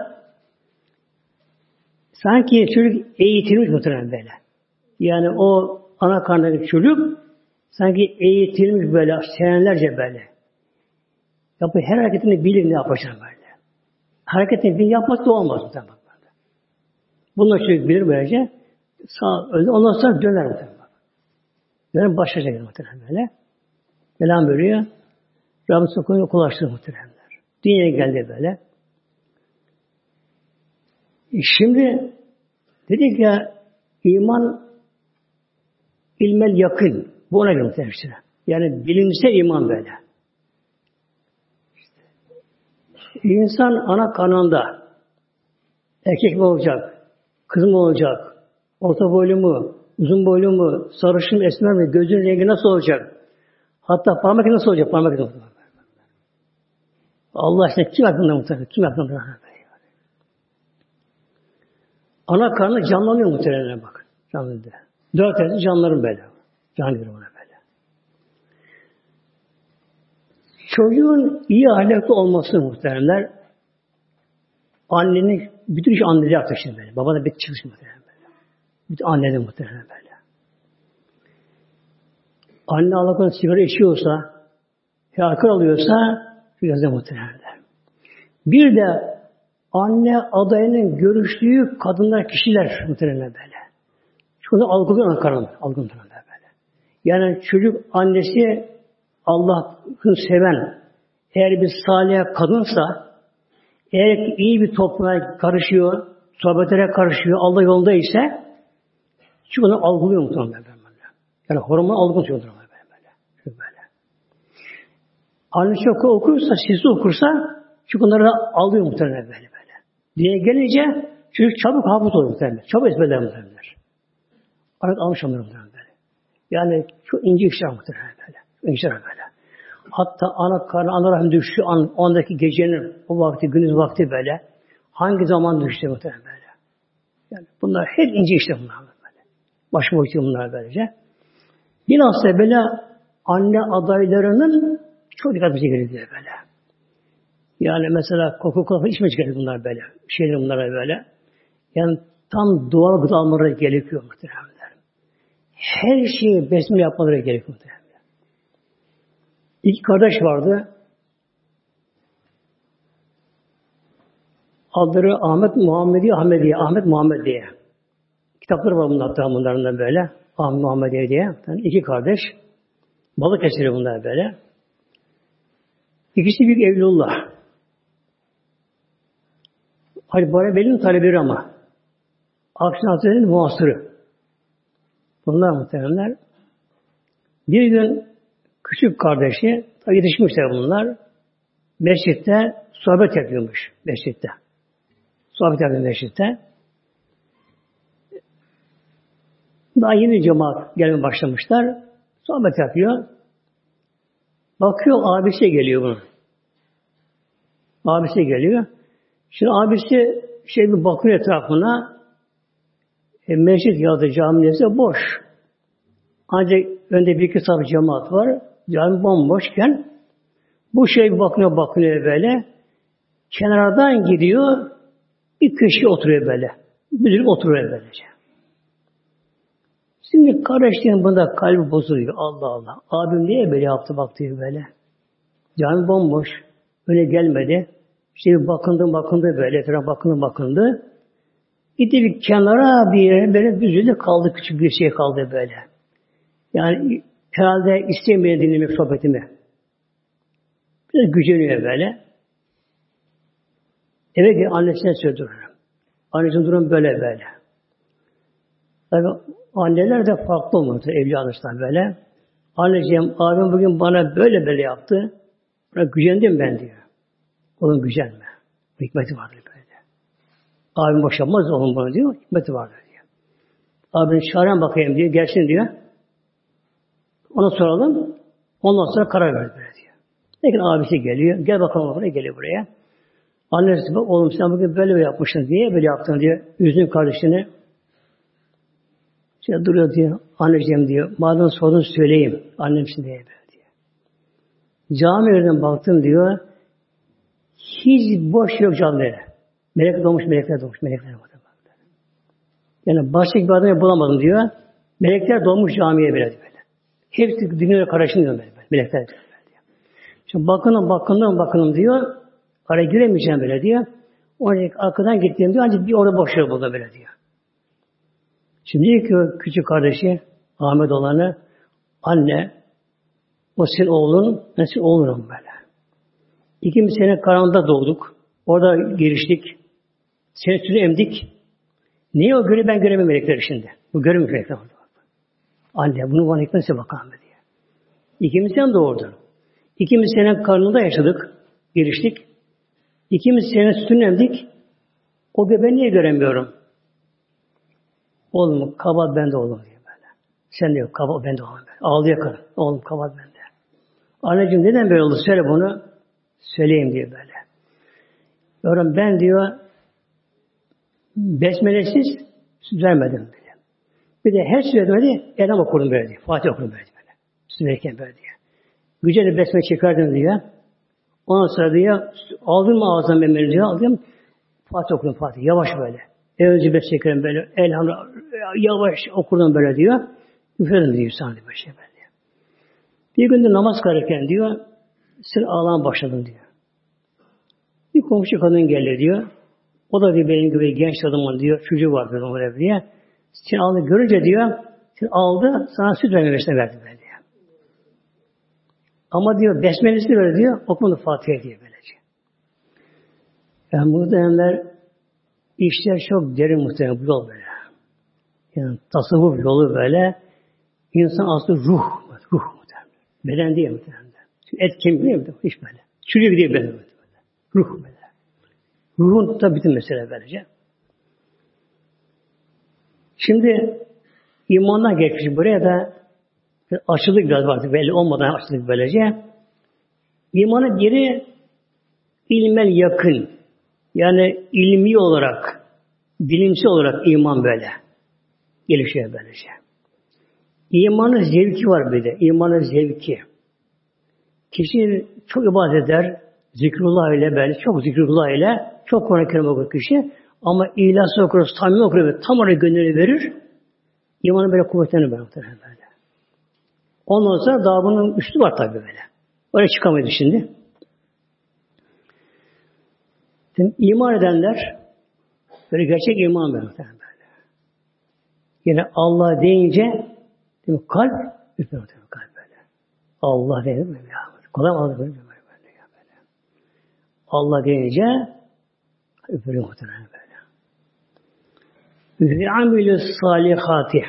Sanki çocuk eğitilmiş muhtemelen böyle. Yani o ana karnındaki çocuk sanki eğitilmiş böyle senelerce böyle. Yapı her hareketini bilir ne yapacağını böyle. Hareketini bir yapmak da olmaz. Bunlar çocuk bilir böylece. Sağ, ondan sonra döner. Döner başlayacak muhtemelen böyle. Belam bölüyor. Rabbim sokuyor okulaştırır muhtemelen. Dünyaya geldi böyle. E şimdi dedik ya iman ilmel yakın. Bu ona göre işte. Yani bilimsel iman böyle. İşte. İnsan ana kanında erkek mi olacak, kız mı olacak, orta boylu mu, uzun boylu mu, sarışın, esmer mi, gözün rengi nasıl olacak? Hatta parmak nasıl olacak? Parmak nasıl olacak? Allah aşkına kim aklında muhtemelen? Kim aklında muhtemelen? Ana karnı canlanıyor muhtemelen bak. Canlanıyor. Dört tanesi canların böyle. Canlanıyor ona böyle. Çocuğun iyi ahlaklı olması muhteremler annenin bütün iş annede şimdi böyle. Baba da bir çıkış muhterem böyle. Bütün annede muhterem böyle. Anne Allah'ın sigara içiyorsa, alkol alıyorsa Gözde muhteremler. Bir de anne adayının görüştüğü kadınlar, kişiler muhteremler böyle. Şunu algılıyor karın, algılıyor böyle. Yani çocuk annesi Allah'ı seven, eğer bir salih kadınsa, eğer iyi bir topluma karışıyor, sohbetlere karışıyor, Allah yolunda ise, çünkü onu algılıyor muhtemelen böyle. Yani hormon algılıyor muhtemelen böyle. böyle. Anne çok okursa, sesi okursa, çünkü onları da alıyor muhtemelen böyle böyle. Diye gelince çocuk çabuk hafız olur muhtemelen. Çabuk ezberler muhtemelen. Artık almış onları muhtemelen böyle. Yani çok ince işler muhtemelen böyle. İnce böyle. Hatta ana karnı, ana rahmi düştü an, ondaki gecenin, o vakti, gündüz vakti böyle. Hangi zaman düştü muhtemelen böyle. Yani bunlar hep ince işler bunlar böyle. Baş boyutu bunlar böylece. Bilhassa böyle anne adaylarının çok dikkatimize gerekiyor böyle. Yani mesela koku koku içmeyecek gerekiyor bunlar böyle. Şeyler bunlara böyle. Yani tam doğal gıda almaları gerekiyor muhtemelen her şeyi besmele yapmaları gerekiyor. İki kardeş vardı. Adları Ahmet Muhammedi Ahmediye. Ahmet Muhammed diye. Kitapları var bunlar hatta bunların böyle. Ahmet Muhammediye diye. Yani iki kardeş. Balık esiri bunlar böyle. İkisi büyük Evlullah. Hayır bana benim talebeleri ama. Akşam Hazretleri'nin muhasırı. Bunlar muhteremler. Bir gün küçük kardeşi, tabi yetişmişler bunlar, mescitte sohbet yapıyormuş mescitte. Sohbet yapıyor mescitte. Daha yeni cemaat gelmeye başlamışlar. Sohbet yapıyor. Bakıyor abisi geliyor bunun. Abisi geliyor. Şimdi abisi şey bir bakıyor etrafına. E, mescit yazdı camisi boş. Ancak önde bir iki saf cemaat var. Cami bomboşken bu şey bakıyor bakıyor böyle. Kenardan gidiyor. Bir köşeye oturuyor böyle. Müdür oturuyor böylece. Şimdi kardeşlerim bunda kalbi bozuluyor. Allah Allah. Abim niye böyle yaptı bak diyor böyle. Cami bomboş. Öyle gelmedi. İşte bakındı bakındı böyle. Etrafa bakındı bakındı. Gitti bir kenara bir yere böyle büzüldü kaldı. Küçük bir şey kaldı böyle. Yani herhalde istemeyen dinlemek sohbetimi. Biraz güceniyor böyle. Eve ki annesine söylüyorum. Anneciğim durum böyle böyle. Tabii anneler de farklı olmalı evli alışlar böyle. Anneciğim abim bugün bana böyle böyle yaptı. Buna gücendim ben diyor. Onun gücenme. Hikmeti vardır böyle. Abim boşanmaz oğlum bana diyor. Hikmeti vardır diyor. Abim çağıran bakayım diyor. Gelsin diyor. Ona soralım. Ondan sonra karar ver böyle diyor. Lakin abisi geliyor. Gel bakalım buraya geliyor buraya. Annesi bak oğlum sen bugün böyle mi yapmışsın? Niye böyle yaptın diyor. Üzgün kardeşini. İşte duruyor diyor. Anneciğim diyor. Madem sordun söyleyeyim. Annem için diye böyle diyor. Cami yerden baktım diyor. Hiç boş yok camide. Melek doğmuş, melekler doğmuş, melekler doğmuş. Yani başka bir adam bulamadım diyor. Melekler dolmuş camiye böyle böyle. Hepsi dünyaya karışmıyor böyle. böyle. Melekler böyle. Şimdi bakınım bakınım bakınım diyor. Araya giremeyeceğim böyle diyor. Oraya arkadan gittiğim diyor. Ancak bir orada boşluğu buldu böyle diyor. Şimdi diyor ki küçük kardeşi Ahmet olanı anne o senin oğlun, ben senin oğlunum böyle. İkimiz sene karanlıkta doğduk. Orada giriştik. Seni sütünü emdik. Niye o göre ben göremem melekleri şimdi? Bu göremiyor melekler orada. Anne bunu bana hikmetse bakalım diye. İkimiz sen doğurdun. İkimiz senin karnında yaşadık. Giriştik. İkimiz senin sütünü emdik. O göbeği niye göremiyorum? Oğlum kabahat bende oğlum diyor böyle. Sen diyor kabahat bende oğlum. Ağlıyor karın. Oğlum kabahat bende. Anneciğim neden böyle oldu? Söyle bunu. Söyleyeyim diyor böyle. Diyorum ben diyor besmelesiz vermedim diyor. Bir de her söylemedi Elham okudum böyle diyor. Fatih okudum böyle böyle. Süt verirken böyle diyor. Güzel besmele çıkardım diyor. Ondan sonra diyor aldım ağzından memeli diyor. Aldım. Fatih okudum Fatih. Yavaş böyle. Önce besmele çıkarım böyle. Elhamdülillah. Yavaş okudum böyle diyor. Üfledim diyor sana diyor. Şey böyle. Bir günde namaz kılarken diyor sen ağlamaya başladın diyor. Bir komşu kadın geldi diyor. O da diyor benim gibi genç adamın diyor. Çocuğu var diyor oraya diye. Sen aldı görünce diyor. Sen aldı sana süt vermemesine verdi ben diyor. Ama diyor besmelesi böyle diyor. Okumadı Fatiha diye böylece. Yani muhtemelenler işler çok derin muhtemelen bu yol böyle. Yani tasavvuf yolu böyle. İnsan aslında ruh. Ruh muhtemelen. Beden değil muhtemelen. Et kemik değil? Hiç böyle. Çürüyor gidiyor beden böyle. Ruh böyle. Ruhun da bütün mesele böylece. Şimdi imandan geçmiş buraya da açılık biraz vardı belli olmadan açılık böylece. İmanın geri ilmel yakın. Yani ilmi olarak, bilimsel olarak iman böyle. Gelişiyor böylece. İmanın zevki var bir de. İmanın zevki. Kişi çok ibadet eder, zikrullah ile böyle, çok zikrullah ile, çok Kur'an-ı Kerim okur kişi. Ama ilası okur, samimi okur ve tam oraya gönlünü verir. İmanı böyle kuvvetlenir böyle. Ondan sonra daha bunun üstü var tabi böyle. Oraya çıkamaydı şimdi. Şimdi edenler böyle gerçek iman böyle. Yine Allah deyince kalp üstüne kalp böyle. Allah mi? Kolay mı aldı böyle? Allah deyince öpülüyor muhtemelen böyle. Ve amilü salihati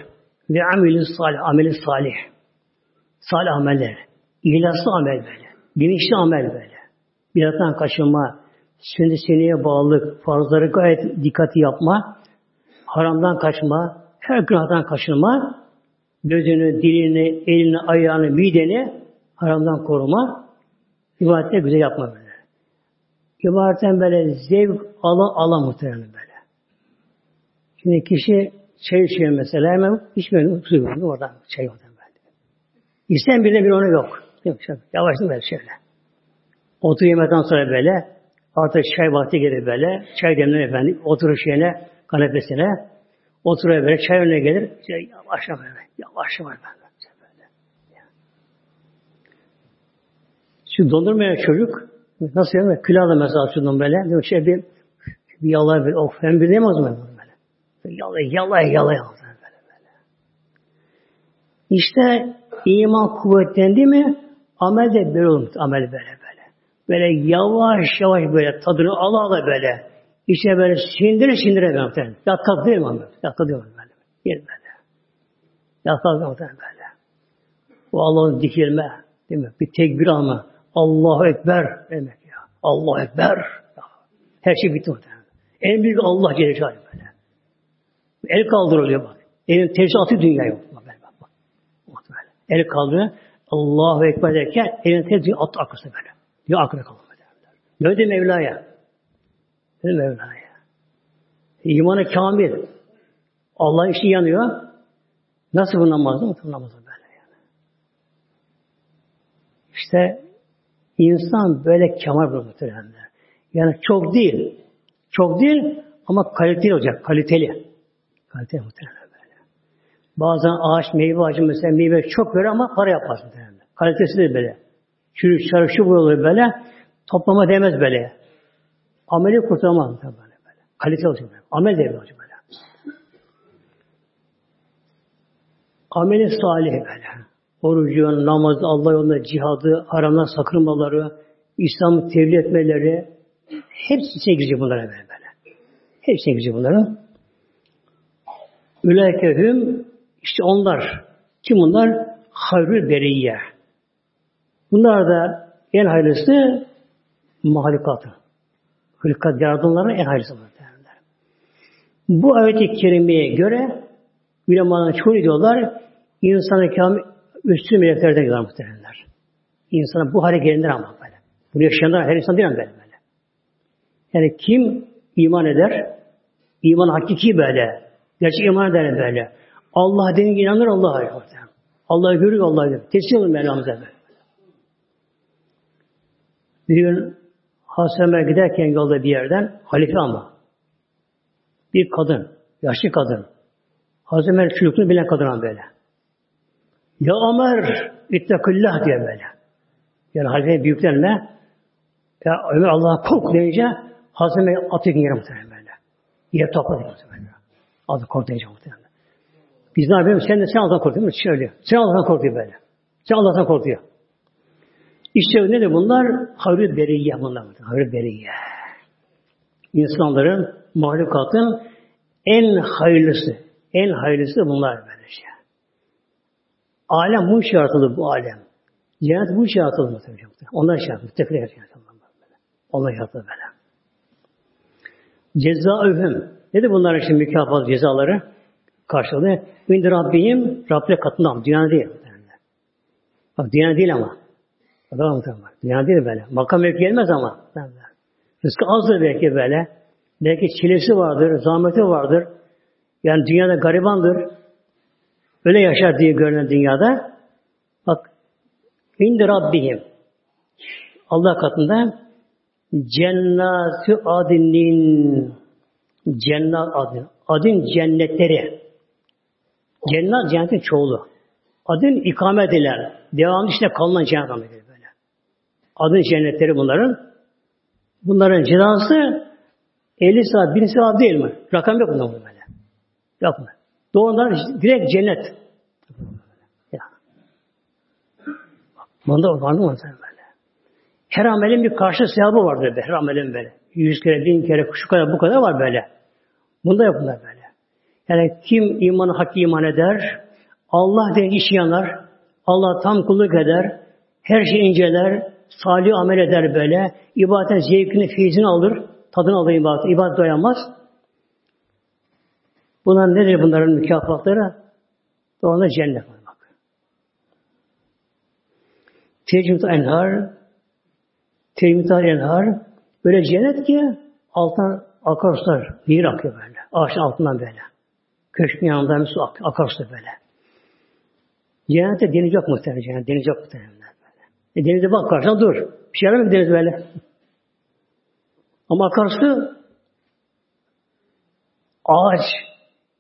ve amilü salih, ameli salih. Salih ameller. İhlaslı amel böyle. Bilinçli amel böyle. Bidattan kaçınma, sünnet seneye bağlılık, farzları gayet dikkati yapma, haramdan kaçma, her günahdan kaçınma, gözünü, dilini, elini, ayağını, mideni haramdan koruma, ibadette güzel yapma böyle. İbadetten böyle zevk ala ala muhtemelen böyle. Şimdi kişi çay içiyor mesela hemen içmiyor, su veriyor oradan çay oradan böyle. İsteyen birine bir onu yok. Yavaştan böyle şöyle. Otur yemekten sonra böyle artık çay vakti gelir böyle. Çay demler efendim. Oturur şeyine kanepesine. Oturuyor böyle çay önüne gelir. Şey, yavaş böyle. Yavaş böyle. böyle. Şu dondurmaya çocuk nasıl yani? Külahla mesela şundan böyle. Diyor, şey bir, bir yalay bir of hem bir diyemez mi böyle? Yalay yalay yalay böyle böyle. İşte iman kuvvetlendi mi amel de böyle olur. Amel böyle böyle. Böyle yavaş yavaş böyle tadını ala ala böyle. İşte böyle sindire sindire böyle. Yatkak değil mi? Yatkak değil mi böyle? Değil böyle. Yatkak değil böyle. Bu Allah'ın dikilme. Değil mi? Bir tekbir alma. Allahu Ekber demek ya. Allahu Ekber. Her şey bitti muhtemelen. En büyük Allah Celaluhu böyle. El kaldırılıyor bak. Elin tersi atı dünya yok. Bak, bak, bak. El kaldırıyor. Allahu Ekber derken elin tersi at arkasına böyle. Diyor arkada kalıyor. Döndü Mevla'ya. Döndü Mevla'ya. İmanı kamil. Allah işi yanıyor. Nasıl bu namazı? Bu namazı böyle yani. İşte insan böyle kemal bulur muhtemelen. Yani çok değil. Çok değil ama kaliteli olacak. Kaliteli. Kaliteli muhtemelen böyle. Bazen ağaç, meyve ağacı mesela meyve çok verir ama para yapmaz. Kalitesi de böyle. Çürük, çarışı buraları böyle. Toplama demez böyle. Ameli kurtarmaz. Böyle, böyle. Kalite olacak. Böyle. Amel de olacak böyle. Ameli salih böyle. Orucu, namazı, Allah yolunda cihadı, haramdan sakınmaları, İslam'ı tebliğ etmeleri, hepsi içine girecek bunlara böyle. böyle. Hepsi içine girecek bunların. Ülekehüm işte onlar. Kim bunlar? Hayrül beriyye. Bunlar da en hayırlısı mahlukatı. Hılkat yaratımların en hayırlısı bunlar. Bu ayet-i kerimeye göre ulemaların çoğu diyorlar insanı kamil üstün meleklerden gider muhtemelenler. İnsana bu hale gelindir ama böyle. Bunu yaşayanlar her insan değil mi böyle. Yani kim iman eder? İman hakiki böyle. Gerçek iman eder böyle. Allah denince inanır Allah'a. Allah'ı görüyor Allah'ı görüyor. Teslim olun Mevlamıza böyle. Bir gün Hasan giderken yolda bir yerden halife ama bir kadın, yaşlı kadın. Hazreti Ömer çocukluğunu bilen kadın böyle. Ya Ömer, ittakillah diye böyle. Yani halife büyüklenme. Ya Ömer Allah'a kork deyince Hazreti atıyor yere muhtemelen böyle. Yere topladı muhtemelen. Adı kork deyince muhtemelen. Biz ne yapıyoruz? Sen de sen Allah'tan korkuyor Şöyle. Sen Allah'tan korkuyor böyle. Sen Allah'tan korkuyor. İşte ne de bunlar? Havrı beriyye bunlar. Havrı beriyye. İnsanların, mahlukatın en hayırlısı. En hayırlısı bunlar böyle şey. Alem bu iş yaratıldı bu alem. Cennet bu iş yaratıldı. Onlar iş yaratıldı. Müttakiler yaratıldı. Onlar yaratıldı böyle. Cezaühüm. Nedir bunların için mükafat cezaları? Karşılığı. İndi Rabbim, Rabbe katından. Dünya değil. Bak dünya değil ama. Adam muhtemelen. Dünya değil böyle. Makam mevki gelmez ama. Rızkı azdır belki böyle. Belki çilesi vardır, zahmeti vardır. Yani dünyada garibandır. Öyle yaşar diye görünen dünyada. Bak indi Rabbihim. Allah katında cennatü adinin cennet adın. Adın cennetleri. Cennet cennetin çoğulu. Adın ikamet edilen, devam işte kalınan cennet böyle. Adın cennetleri bunların. Bunların cezası 50 saat, 1000 saat değil mi? Rakam yok bundan böyle. Yok mu? Doğanlar direkt cennet. Ya. Bunda var mı böyle? Her amelin bir karşı sevabı vardır böyle. Her amelin böyle. Yüz kere, bin kere, şu kadar, bu kadar var böyle. Bunda yok bunlar böyle. Yani kim imanı hak iman eder, Allah diye işi yanar, Allah tam kulluk eder, her şeyi inceler, salih amel eder böyle, ibadetin zevkini, feyzini alır, tadını alır ibadet, ibadet doyamaz. Bunlar nedir bunların mükafatları? Doğanda cennet var bak. Enhar, tecrübet enhar, böyle cennet ki alttan akarsular, nehir akıyor böyle. Ağaçın altından böyle. Köşkün yanından su ak akarsu böyle. Cennette deniz yok muhtemelen cennet, deniz yok muhtemelen böyle. E denize bak karşına dur. Bir şey yaramıyor deniz böyle. Ama akarsu ağaç,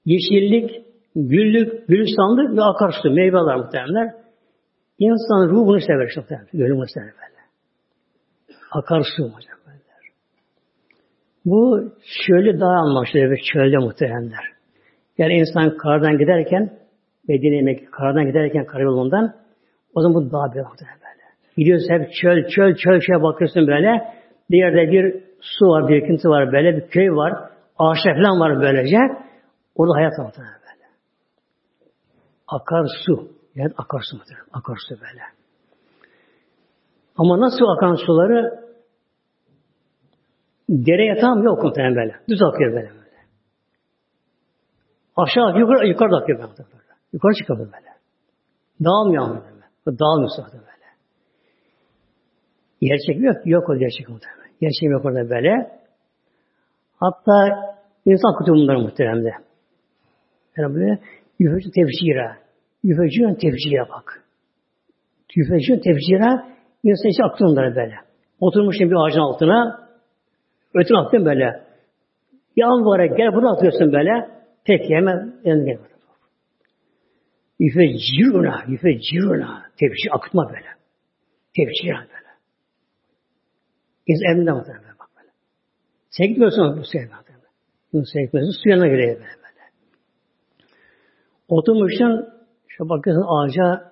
yeşillik, güllük, gülistanlık ve akarsu, meyveler muhtemelenler. İnsanın ruhunu sever işte muhtemelen. Gönlünü sever böyle. Akarsu muhtemelenler. Bu çölü daha amaçlı bir çölde muhtemelenler. Yani insan kardan giderken Medine'ye kardan giderken karayolundan o zaman bu daha bir muhtemelen böyle. Gidiyorsun hep çöl, çöl, çöl şeye bakıyorsun böyle. Bir yerde bir su var, bir birikinti var böyle, bir köy var. Ağaçlar falan var böylece. Orada hayat var böyle. Akar su. Yani akar su muhtemelen. Akar su böyle. Ama nasıl akan suları dere yatağım yok muhtemelen böyle. Düz akıyor böyle böyle. Aşağı yukarı yukarı akıyor böyle. Yukarı çıkıyor böyle. Dağılmıyor ama böyle. Dağılmıyor sonra böyle. Yer çekimi yok. Yok o yer çekimi muhtemelen. Yer çekimi yok orada böyle. Hatta insan kutu bunları muhteremde. Yani böyle yüfecü tefsira. Yüfecü tefsira bak. Yüfecü tefsira insan aktı onlara böyle. Oturmuşsun bir ağacın altına ötün attın böyle. Yan var gel bunu atıyorsun böyle. Peki hemen yanına gel. Yüfecciruna, yüfecciruna. Tepsi akıtma böyle. Tepsi böyle. İnsan emrinde bak böyle. Sen gitmiyorsun bu muhtemelen. Bunu sevmiyorsun, suyana göre böyle. Oturmuşsun, şu bakıyorsun ağaca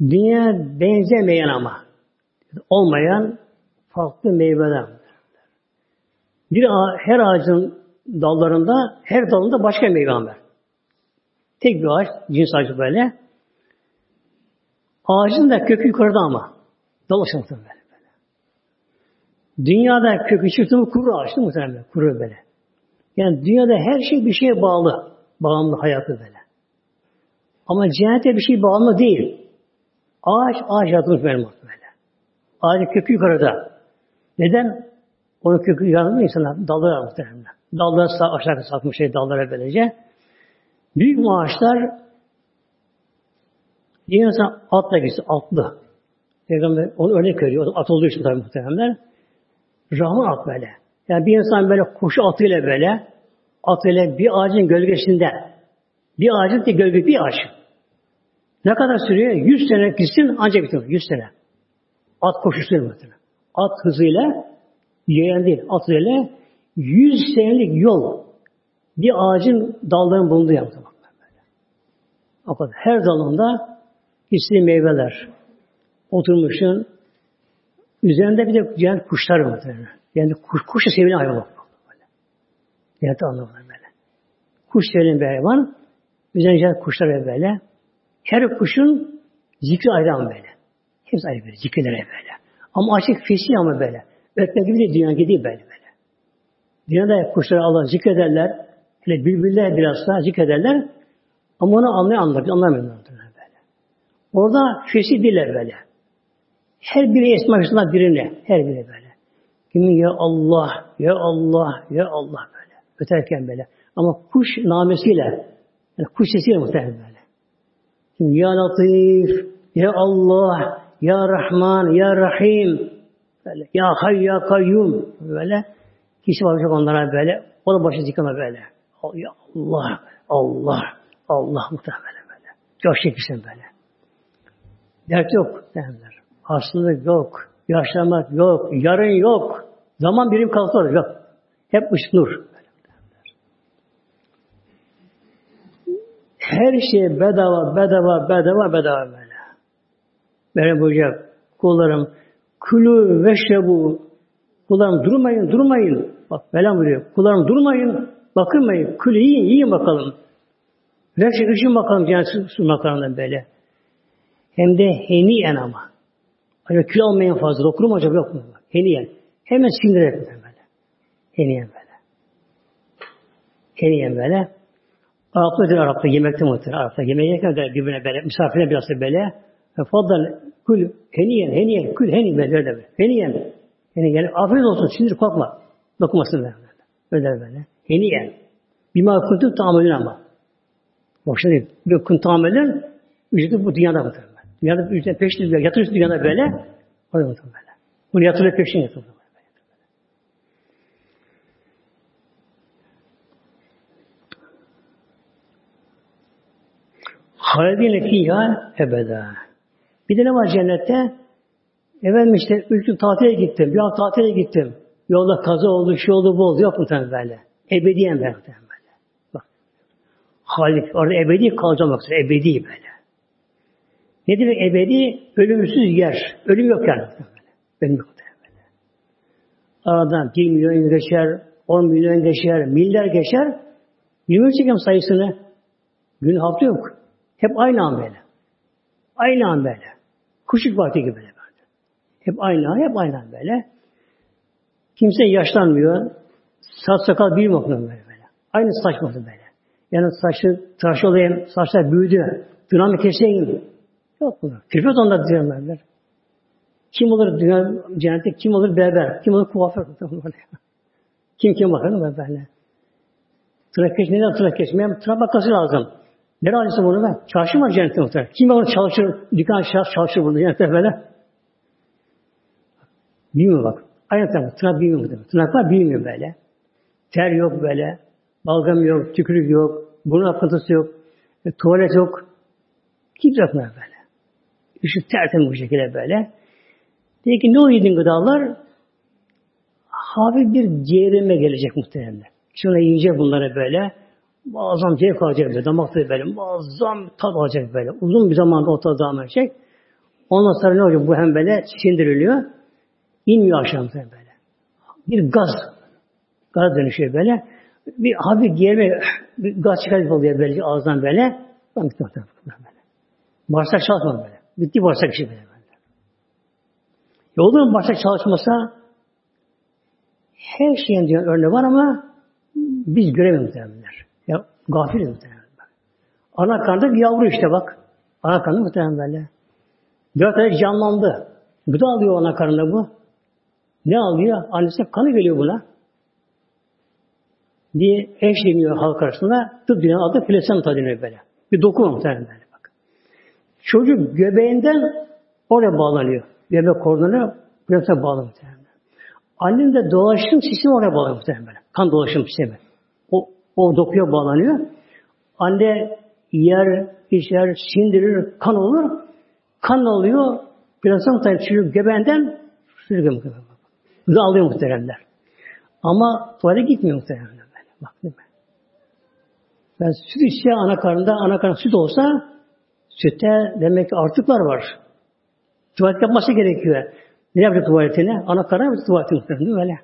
dünya benzemeyen ama olmayan farklı meyveler. Bir her ağacın dallarında, her dalında başka meyve var. Tek bir ağaç, cins ağacı böyle. Ağacın da kökü yukarıda ama. Dal aşamasında böyle, böyle. Dünyada kökü çıktı mı kuru ağaç değil muhtemelen? Kuru böyle. Yani dünyada her şey bir şeye bağlı. Bağımlı hayatı böyle. Ama cennette bir şey bağımlı değil. Ağaç, ağaç yaratılmış benim böyle. Ağacın kökü yukarıda. Neden? Onun kökü yaratılmış insana dalları muhtemelen. Dalları sağ, aşağı sarkmış şey dallara böylece. Büyük ağaçlar bir insan atla gitsin, atlı. Peygamber onu örnek veriyor. At olduğu için tabi muhteremler. Rahman at böyle. Yani bir insan böyle kuşu atıyla böyle atıyla bir ağacın gölgesinde bir ağacın de gölge bir ağaç. Ne kadar sürüyor? Yüz sene gitsin ancak bitiyor. Yüz sene. At koşusuyla muhtemelen. At hızıyla yayan değil. At hızıyla yüz senelik yol bir ağacın dallarının bulunduğu yaptı. Bak Her dalında istediği meyveler. Oturmuşsun. Üzerinde bir de cennet kuşlar var. Yani kuş, kuş sevilen hayvan. Cennet anlamında böyle. Kuş sevilen bir hayvan. Üzerinde cennet kuşlar böyle. Her kuşun zikri ayrı ama böyle. Hepsi ayrı böyle. Zikirlere böyle. Ama açık fesih ama böyle. Ötme gibi de dünya gidiyor böyle böyle. Dünyada kuşları Allah zikrederler. Hele bülbüller biraz daha zikrederler. Ama onu anlayan anlar. Anlamıyorlar böyle. Orada fesih diller böyle. Her biri esma birine. Her biri böyle. Kimin ya Allah, ya Allah, ya Allah böyle. Öterken böyle. Ama kuş namesiyle, yani kuş sesiyle muhtemelen böyle. Şimdi ya Latif, ya Allah, ya Rahman, ya Rahim, böyle. ya Hay, ya Kayyum, böyle. Kişi bakacak onlara böyle. O da başı zikama böyle. Ya Allah, Allah, Allah muhtemelen böyle. Çok çekişsin böyle. Dert yok derler. Hastalık yok. Yaşlanmak yok. Yarın yok. Zaman birim kalkıyor. Yok. Hep ışık nur. Her şey bedava, bedava, bedava, bedava böyle. Böyle buyuracak. Kullarım kulü ve şebu kullarım durmayın, durmayın. Bak Mevlam buyuruyor. Kullarım durmayın, bakınmayın. Kulü yiyin, yiyin bakalım. Ve şey ışın bakalım cennet su böyle. Hem de heniyen ama. Acaba kül almayan fazla. Dokurum acaba yok mu? Heniyen. Hemen sindirerek böyle. Heniyen böyle. Heniyen böyle. Araplar diyor Arap'ta yemekte muhtemelen. Arap'ta yemeğe yerken de birbirine böyle misafirine biraz da böyle. Faddan kül heniyen heniyen kül heniyen böyle böyle. Heniyen. Heniyen. Afiyet olsun sindir korkma. Dokunmasın böyle. Öyle böyle. Heniyen. Bima kuntum tamelin ama. Bak şimdi bir kun tamelin ücreti bu dünyada muhtemelen. Dünyada ücret peşin yatırırsın dünyada böyle. Orada muhtemelen. Bunu yatırıp peşin yatırır. Halidine fiyha ebeda. Bir de ne var cennette? Efendim işte üç gün tatile gittim, bir hafta tatile gittim. Yolda kaza oldu, şu oldu, bu oldu. Yok muhtemelen böyle. Ebediyen böyle. Bak. Halik, orada ebedi kalacağım bak. Ebedi böyle. Ne demek ebedi? Ölümsüz yer. Ölüm yok yani. Ölüm yok böyle. Aradan bir milyon geçer, on milyon geçer, milyar geçer. Bilmiyorum çekem sayısını. Gün hafta yok. Hep aynı an böyle. Aynı an böyle. Kuşluk vakti gibi böyle. Hep aynı an, hep aynı an böyle. Kimse yaşlanmıyor. Saç sakal bir bakımda böyle, böyle. Aynı saç bakımda böyle. Yani saçı tıraş olayım, saçlar büyüdü. Dünamı keseyim. Yok bunu. Firfet onlar diyorlar. Kim olur dünya cennette, kim olur berber, kim olur kuaför. [laughs] kim kim bakar mı böyle? Tırak keş, neden tırak kesmeyeyim? Tırak bakması lazım. Nereye alıyorsun bunu ben? Çarşı var cennette muhtemelen. Kim onu çalışır, dükkan çalışır, çalışır bunu cennette böyle. Bilmiyor bak. Aynı tarafı. Tırnak bilmiyor mu? Tırnaklar bilmiyor böyle. Ter yok böyle. Balgam yok, tükürük yok, burun akıntısı yok, e, tuvalet yok. Kimse yok böyle. Işık tertemiz bu şekilde böyle. Dedi ki ne o yediğin gıdalar? Hafif bir geğirme gelecek muhtemelen. Şuna yiyecek bunları böyle. Muazzam zevk alacak böyle. Damakta böyle. Muazzam tat alacak böyle. Uzun bir zamanda o tadı devam edecek. Ondan sonra ne olacak? Bu hem böyle sindiriliyor. İnmiyor aşağı böyle. Bir gaz. Gaz dönüşüyor böyle. Bir hafif geğirme, bir gaz çıkartıp oluyor böyle ağızdan böyle. Ben gittim böyle. Bağırsak çalışmadı böyle. Bitti bağırsak işi böyle. Yolda bağırsak çalışmasa her şeyin diyor örneği var ama biz göremiyoruz muhtemelenler. Ya gafiliz muhtemelen. Ana karnında bir yavru işte bak. Ana karnında muhtemelen böyle. Dört ay canlandı. Gıda alıyor ana karnında bu. Ne alıyor? Annesi kanı geliyor buna. Diye eşleniyor halk arasında. Tıp dünyanın adı plasenta deniyor böyle. Bir doku muhtemelen böyle bak. Çocuk göbeğinden oraya bağlanıyor. Göbek kordonu plasenta bağlı muhtemelen. Annenin de dolaşım sistemi oraya bağlı muhtemelen. Kan dolaşım sistemi. O, o dokuya bağlanıyor. Anne yer, içer, sindirir, kan olur. Kan oluyor. Plasenta çocuk göbeğinden sürgü muhtemelen. Gıda alıyor muhteremler. Ama tuvalete gitmiyor muhteremler. Böyle. Bak değil mi? Ben süt içse ana karnında, ana karnında süt olsa sütte demek ki artıklar var. Tuvalet yapması gerekiyor. Ne yapacak tuvaletine? Ana karnına mı tuvaleti muhtemelen böyle?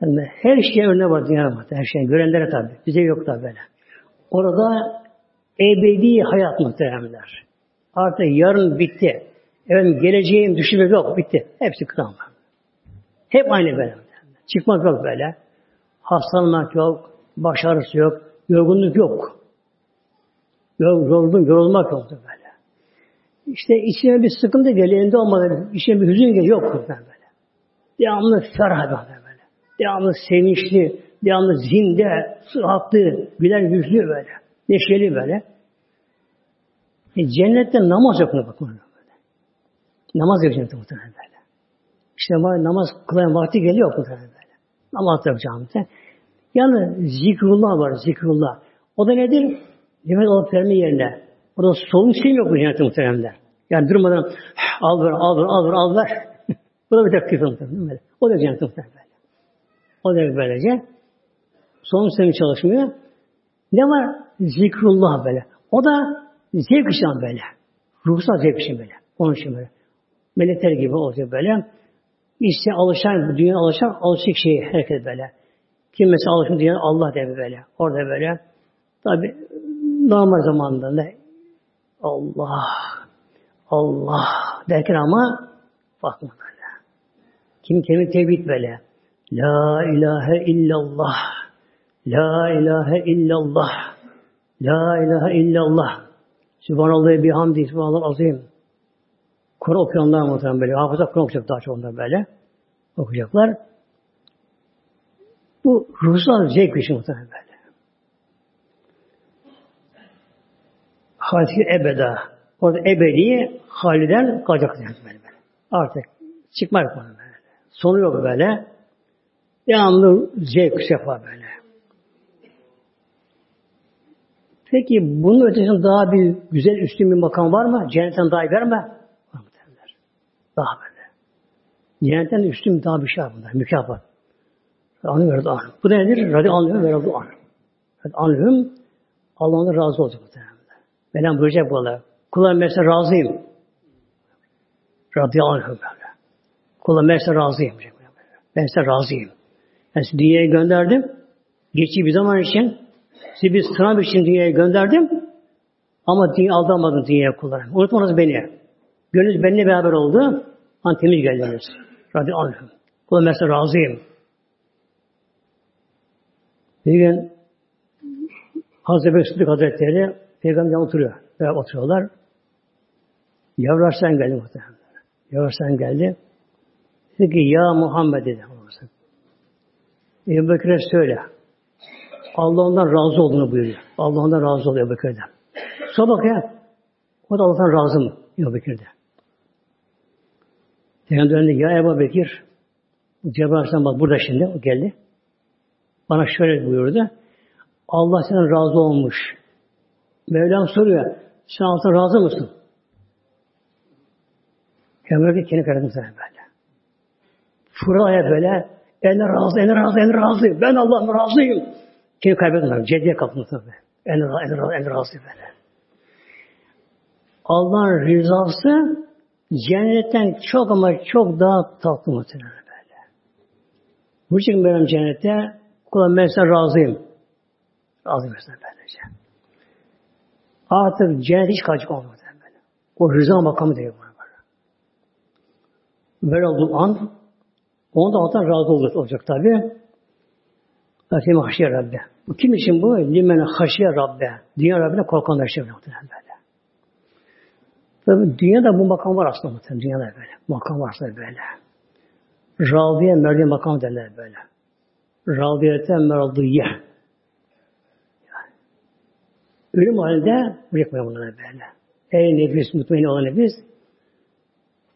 Yani her şeye örneği var dünyada. Her şeyin görenlere tabi. Bize yok da böyle. Orada ebedi hayat muhteremler. Artık yarın bitti. Efendim geleceğim düşünmek yok. Bitti. Hepsi kıtam. Hep aynı böyle. Çıkmak yok böyle. Hastalanmak yok. Baş ağrısı yok. Yorgunluk yok. Yorgun, yorulmak yok böyle. İşte içine bir sıkıntı geliyor. Elinde olmadan içine bir hüzün geliyor. Yok böyle. Devamlı ferah böyle. Devamlı sevinçli, devamlı zinde, sıhhatli, güler yüzlü böyle. Neşeli böyle. E, cennette namaz yok mu bakın. Namaz yapacağım muhtemelen böyle. İşte namaz kılan vakti geliyor muhtemelen böyle. Namaz yapacağım muhtemelen. Yani zikrullah var, zikrullah. O da nedir? Yemek alıp verme yerine. Orada solun şey yok bu cennette muhtemelen. Yani durmadan al ver, al ver, al ver, al ver. [laughs] bu da bir dakika muhtemelen. O da cennette muhtemelen O da böylece. Solun sistemi çalışmıyor. Ne var? Zikrullah böyle. O da zevk için böyle. Ruhsal zevk için böyle. Onun için böyle melekler gibi olacak böyle. İşte alışan, dünya alışan, alışık şey herkes böyle. Kim mesela alışın dünya Allah der böyle. Orada böyle. Tabi normal zamanda ne? Allah, Allah derken ama bakma böyle. Kim kelime tevhid böyle. La ilahe illallah. La ilahe illallah. La ilahe illallah. Sübhanallah bihamdi. Sübhanallah azim. Kur'an okuyanlar muhtemelen böyle. Hafıza Kur'an okuyacak daha çok onlar böyle. Okuyacaklar. Bu ruhsal zevk için muhtemelen böyle. Halisi ebeda. Orada ebedi haliden kalacak böyle. böyle. Artık çıkma yok böyle. Sonu yok böyle. Devamlı zevk sefa böyle. Peki bunun ötesinde daha bir güzel üstün bir makam var mı? Cennetten daha iyi verme. Daha böyle. Cennetten üstün daha bir şey var bunlar. Mükafat. Anı verdi anı. Bu nedir? Radyo anlıyorum verdi anı. Anlıyorum. Allah'ın razı olacak muhtemelen. Mevlam buyuracak bu Allah. Kullarım mesela razıyım. Radyo anlıyorum böyle. Mesela razıyım. Ben size razıyım. Ben sizi dünyaya gönderdim. Geçici bir zaman için sizi bir sınav için dünyaya gönderdim. Ama dünya aldamadım dünyaya kullarım. Unutmanız beni. Gönlünüz benimle beraber oldu. An temiz geldiniz. Radyo anhüm. Kula mesela razıyım. Bir gün Hazreti Bekir Sıddık Hazretleri Peygamber oturuyor. Beraber oturuyorlar. Yavru sen geldi muhtemelen. Yavru sen geldi. Dedi ki ya Muhammed dedi. Ebu Bekir'e söyle. Allah ondan razı olduğunu buyuruyor. Allah ondan razı oluyor Ebu Bekir'den. Sor bak ya. O da Allah'tan razı mı? Ebu Bekir'de. Peygamber döndü. Ya Ebu Bekir Cebrail bak burada şimdi. O geldi. Bana şöyle buyurdu. Allah senden razı olmuş. Mevlam soruyor. Sen Allah'tan razı mısın? Peygamber kendi kardeşim sana böyle. Fırlaya böyle en razı, en razı, en razı. Ben Allah'ım razıyım. Kendi kaybetmem. Cediye kapını tabi. En razı, en razı, en razı böyle. Allah'ın rızası cennetten çok ama çok daha tatlı muhtemelen böyle. Bu için benim cennette kulağım ben sana razıyım. Razıyım mesela böylece. Artık cennet hiç kaçık olmadı. O rıza makamı diyor böyle. Böyle olduğu an onu da Allah'tan razı olacak, olacak tabi. Zaten haşiye Rabbe. Bu kim için bu? Limen haşiye Rabbe. Dünya Rabbi'ne korkanlar şey muhtemelen böyle. Tabi dünyada bu makam var aslında muhtemelen. Dünyada böyle. Makam varsa böyle. Radiye merdiye makam derler böyle. Radiyete merdiye. Yani. Ölüm halinde bırakmıyor bunları böyle. Ey nefis, mutmain olan nefis,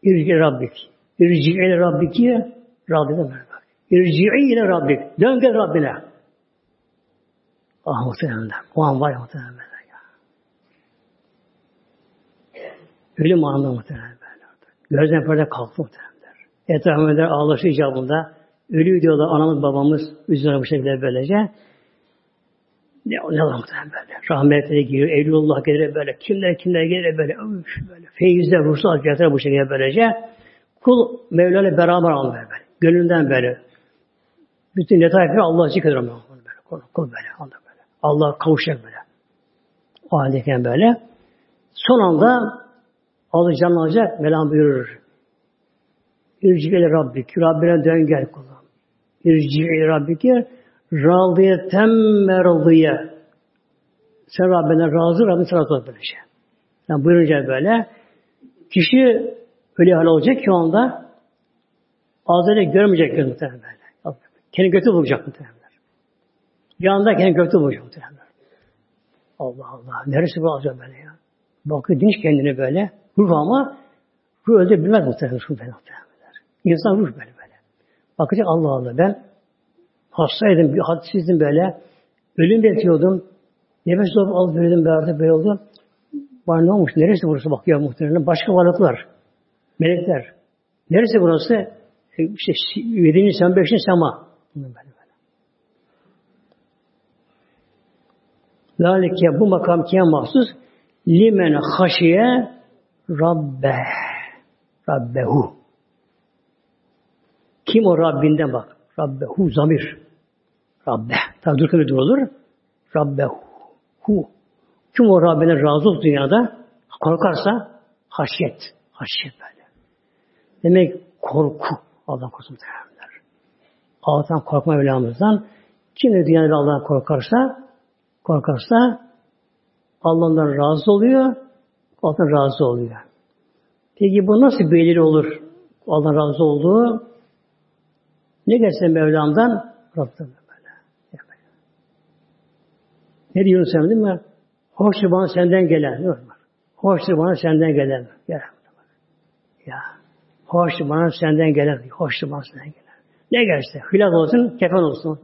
irci Rabbik. İrci ile Rabbiki, Rabbine bak. İrci ile Rabbik. Dön gel Rabbine. Ah muhtemelen. O an var ya muhtemelen ya. Ölüm anında muhtemelen böyle. Gözden perde kalktı muhtemelen. Etrafında ağlaşı icabında ölü diyorlar anamız babamız üzerine bu şekilde böylece. Ne, ne var muhtemelen böyle. Rahmetine giriyor. Evlullah gelir böyle. Kimler kimler gelir böyle. Üf, böyle. Feyizler, ruhsal bu şekilde böylece. Kul Mevla beraber alır böyle. Gönlünden böyle. Bütün detayları Allah zikrediyor böyle. Kul, kul böyle. Allah böyle. Allah kavuşacak böyle. O haldeyken böyle. Son anda Allah canını alacak. Mevlam buyurur. İrci'yle Rabbik. Rabbine dön gel kulum. İrci'yle Rabbike radiyetem merdiye. Sen Rabbine razı, Rabbine sana razı böyle şey. Yani buyurunca böyle kişi öyle hal olacak ki onda ağzıyla görmeyecek göz muhtemelen böyle. Kendi götü bulacak muhtemelen. Yanında kendi götü bulacak muhtemelen. Allah Allah. Neresi bu alacak böyle ya? Bakıyor dinç kendini böyle. Ruh ama ruh öldü bilmez muhtemelen. Ruh böyle muhtemelen. İnsan ruh böyle böyle. Bakacak Allah Allah ben hastaydım, bir hadsizdim böyle. Ölüm bekliyordum. Nefes alıp verirdim be artık böyle oldu. Bana ne olmuş? Neresi burası bakıyor muhtemelen? Başka varlıklar. Melekler. Neresi burası? İşte 7. sen 5. sema. Böyle böyle. Lalike bu makam kime mahsus? Limen haşiye Rabbe. Rabbehu. Kim o Rabbinden bak. Rabbehu zamir. Rabbe. Tabi dur bir olur. Rabbehu. Hu. Kim o Rabbine razı olup dünyada korkarsa haşyet. Haşyet böyle. Demek korku. Allah korusun muhtemelenler. Allah'tan korkma Mevlamızdan. Kim de dünyada Allah'tan korkarsa korkarsa Allah'tan razı oluyor. Allah'tan razı oluyor. Peki bu nasıl belirli olur? Allah'tan razı olduğu ne gelse Mevlam'dan Rabb'den böyle. Ne diyor sen değil mi? Hoştur bana senden gelen. Hoştur bana senden gelen. Ya. ya. Hoştur bana senden gelen. Hoştur bana senden gelen. Ne gelse. Hilal olsun, kefen olsun.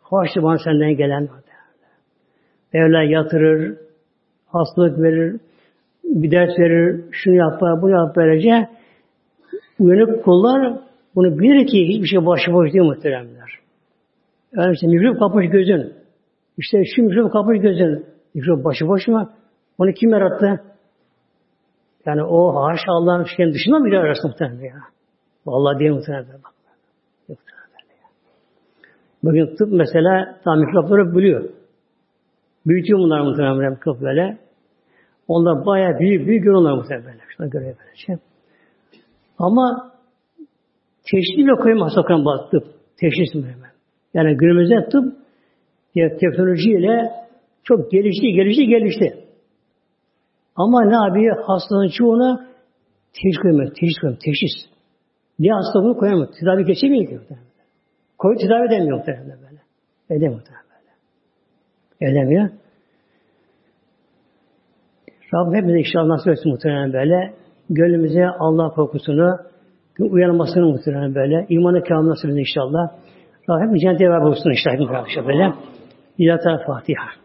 Hoştur bana senden gelen. Mevla yatırır, hastalık verir, bir ders verir, şunu yapar, bunu yapar böylece uyanık kullar bunu bilir ki hiçbir şey başıboş değil muhteremler. Yani işte mikrop kapış gözün. İşte şu mikrop kapış gözün. Mikrop başıboş mu? Onu kim yarattı? Yani o haşa Allah'ın şeyin dışında mı arasında muhtemelen ya? Vallahi değil muhtemelen. Bak. Bugün tıp mesela tam mikropları buluyor. Büyütüyor bunlar muhtemelen mikrop böyle. Onlar bayağı büyük büyük görüyorlar muhtemelen. Şuna göre böyle şey. Ama Teşhis bile koyamaz sakın bazı tıp. Teşhis mi? Yani günümüzde tıp ya teknolojiyle çok gelişti, gelişti, gelişti. Ama ne yapıyor? Hastalığın çoğuna teşhis koyamıyor. Teşhis koyamıyor. Teşhis. Niye hastalığını koyamıyor? Tedavi geçemiyor ki. Koy tedavi edemiyor muhtemelen böyle. Edemiyor muhtemelen böyle. Edemiyor. Rabbim hepimize inşallah nasip etsin muhtemelen böyle. Gönlümüze Allah korkusunu, uyanmasını muhtemelen böyle. İmanı kamil nasıl inşallah. Rabbim cennete ver bulsun inşallah böyle. Lillahi Fatiha.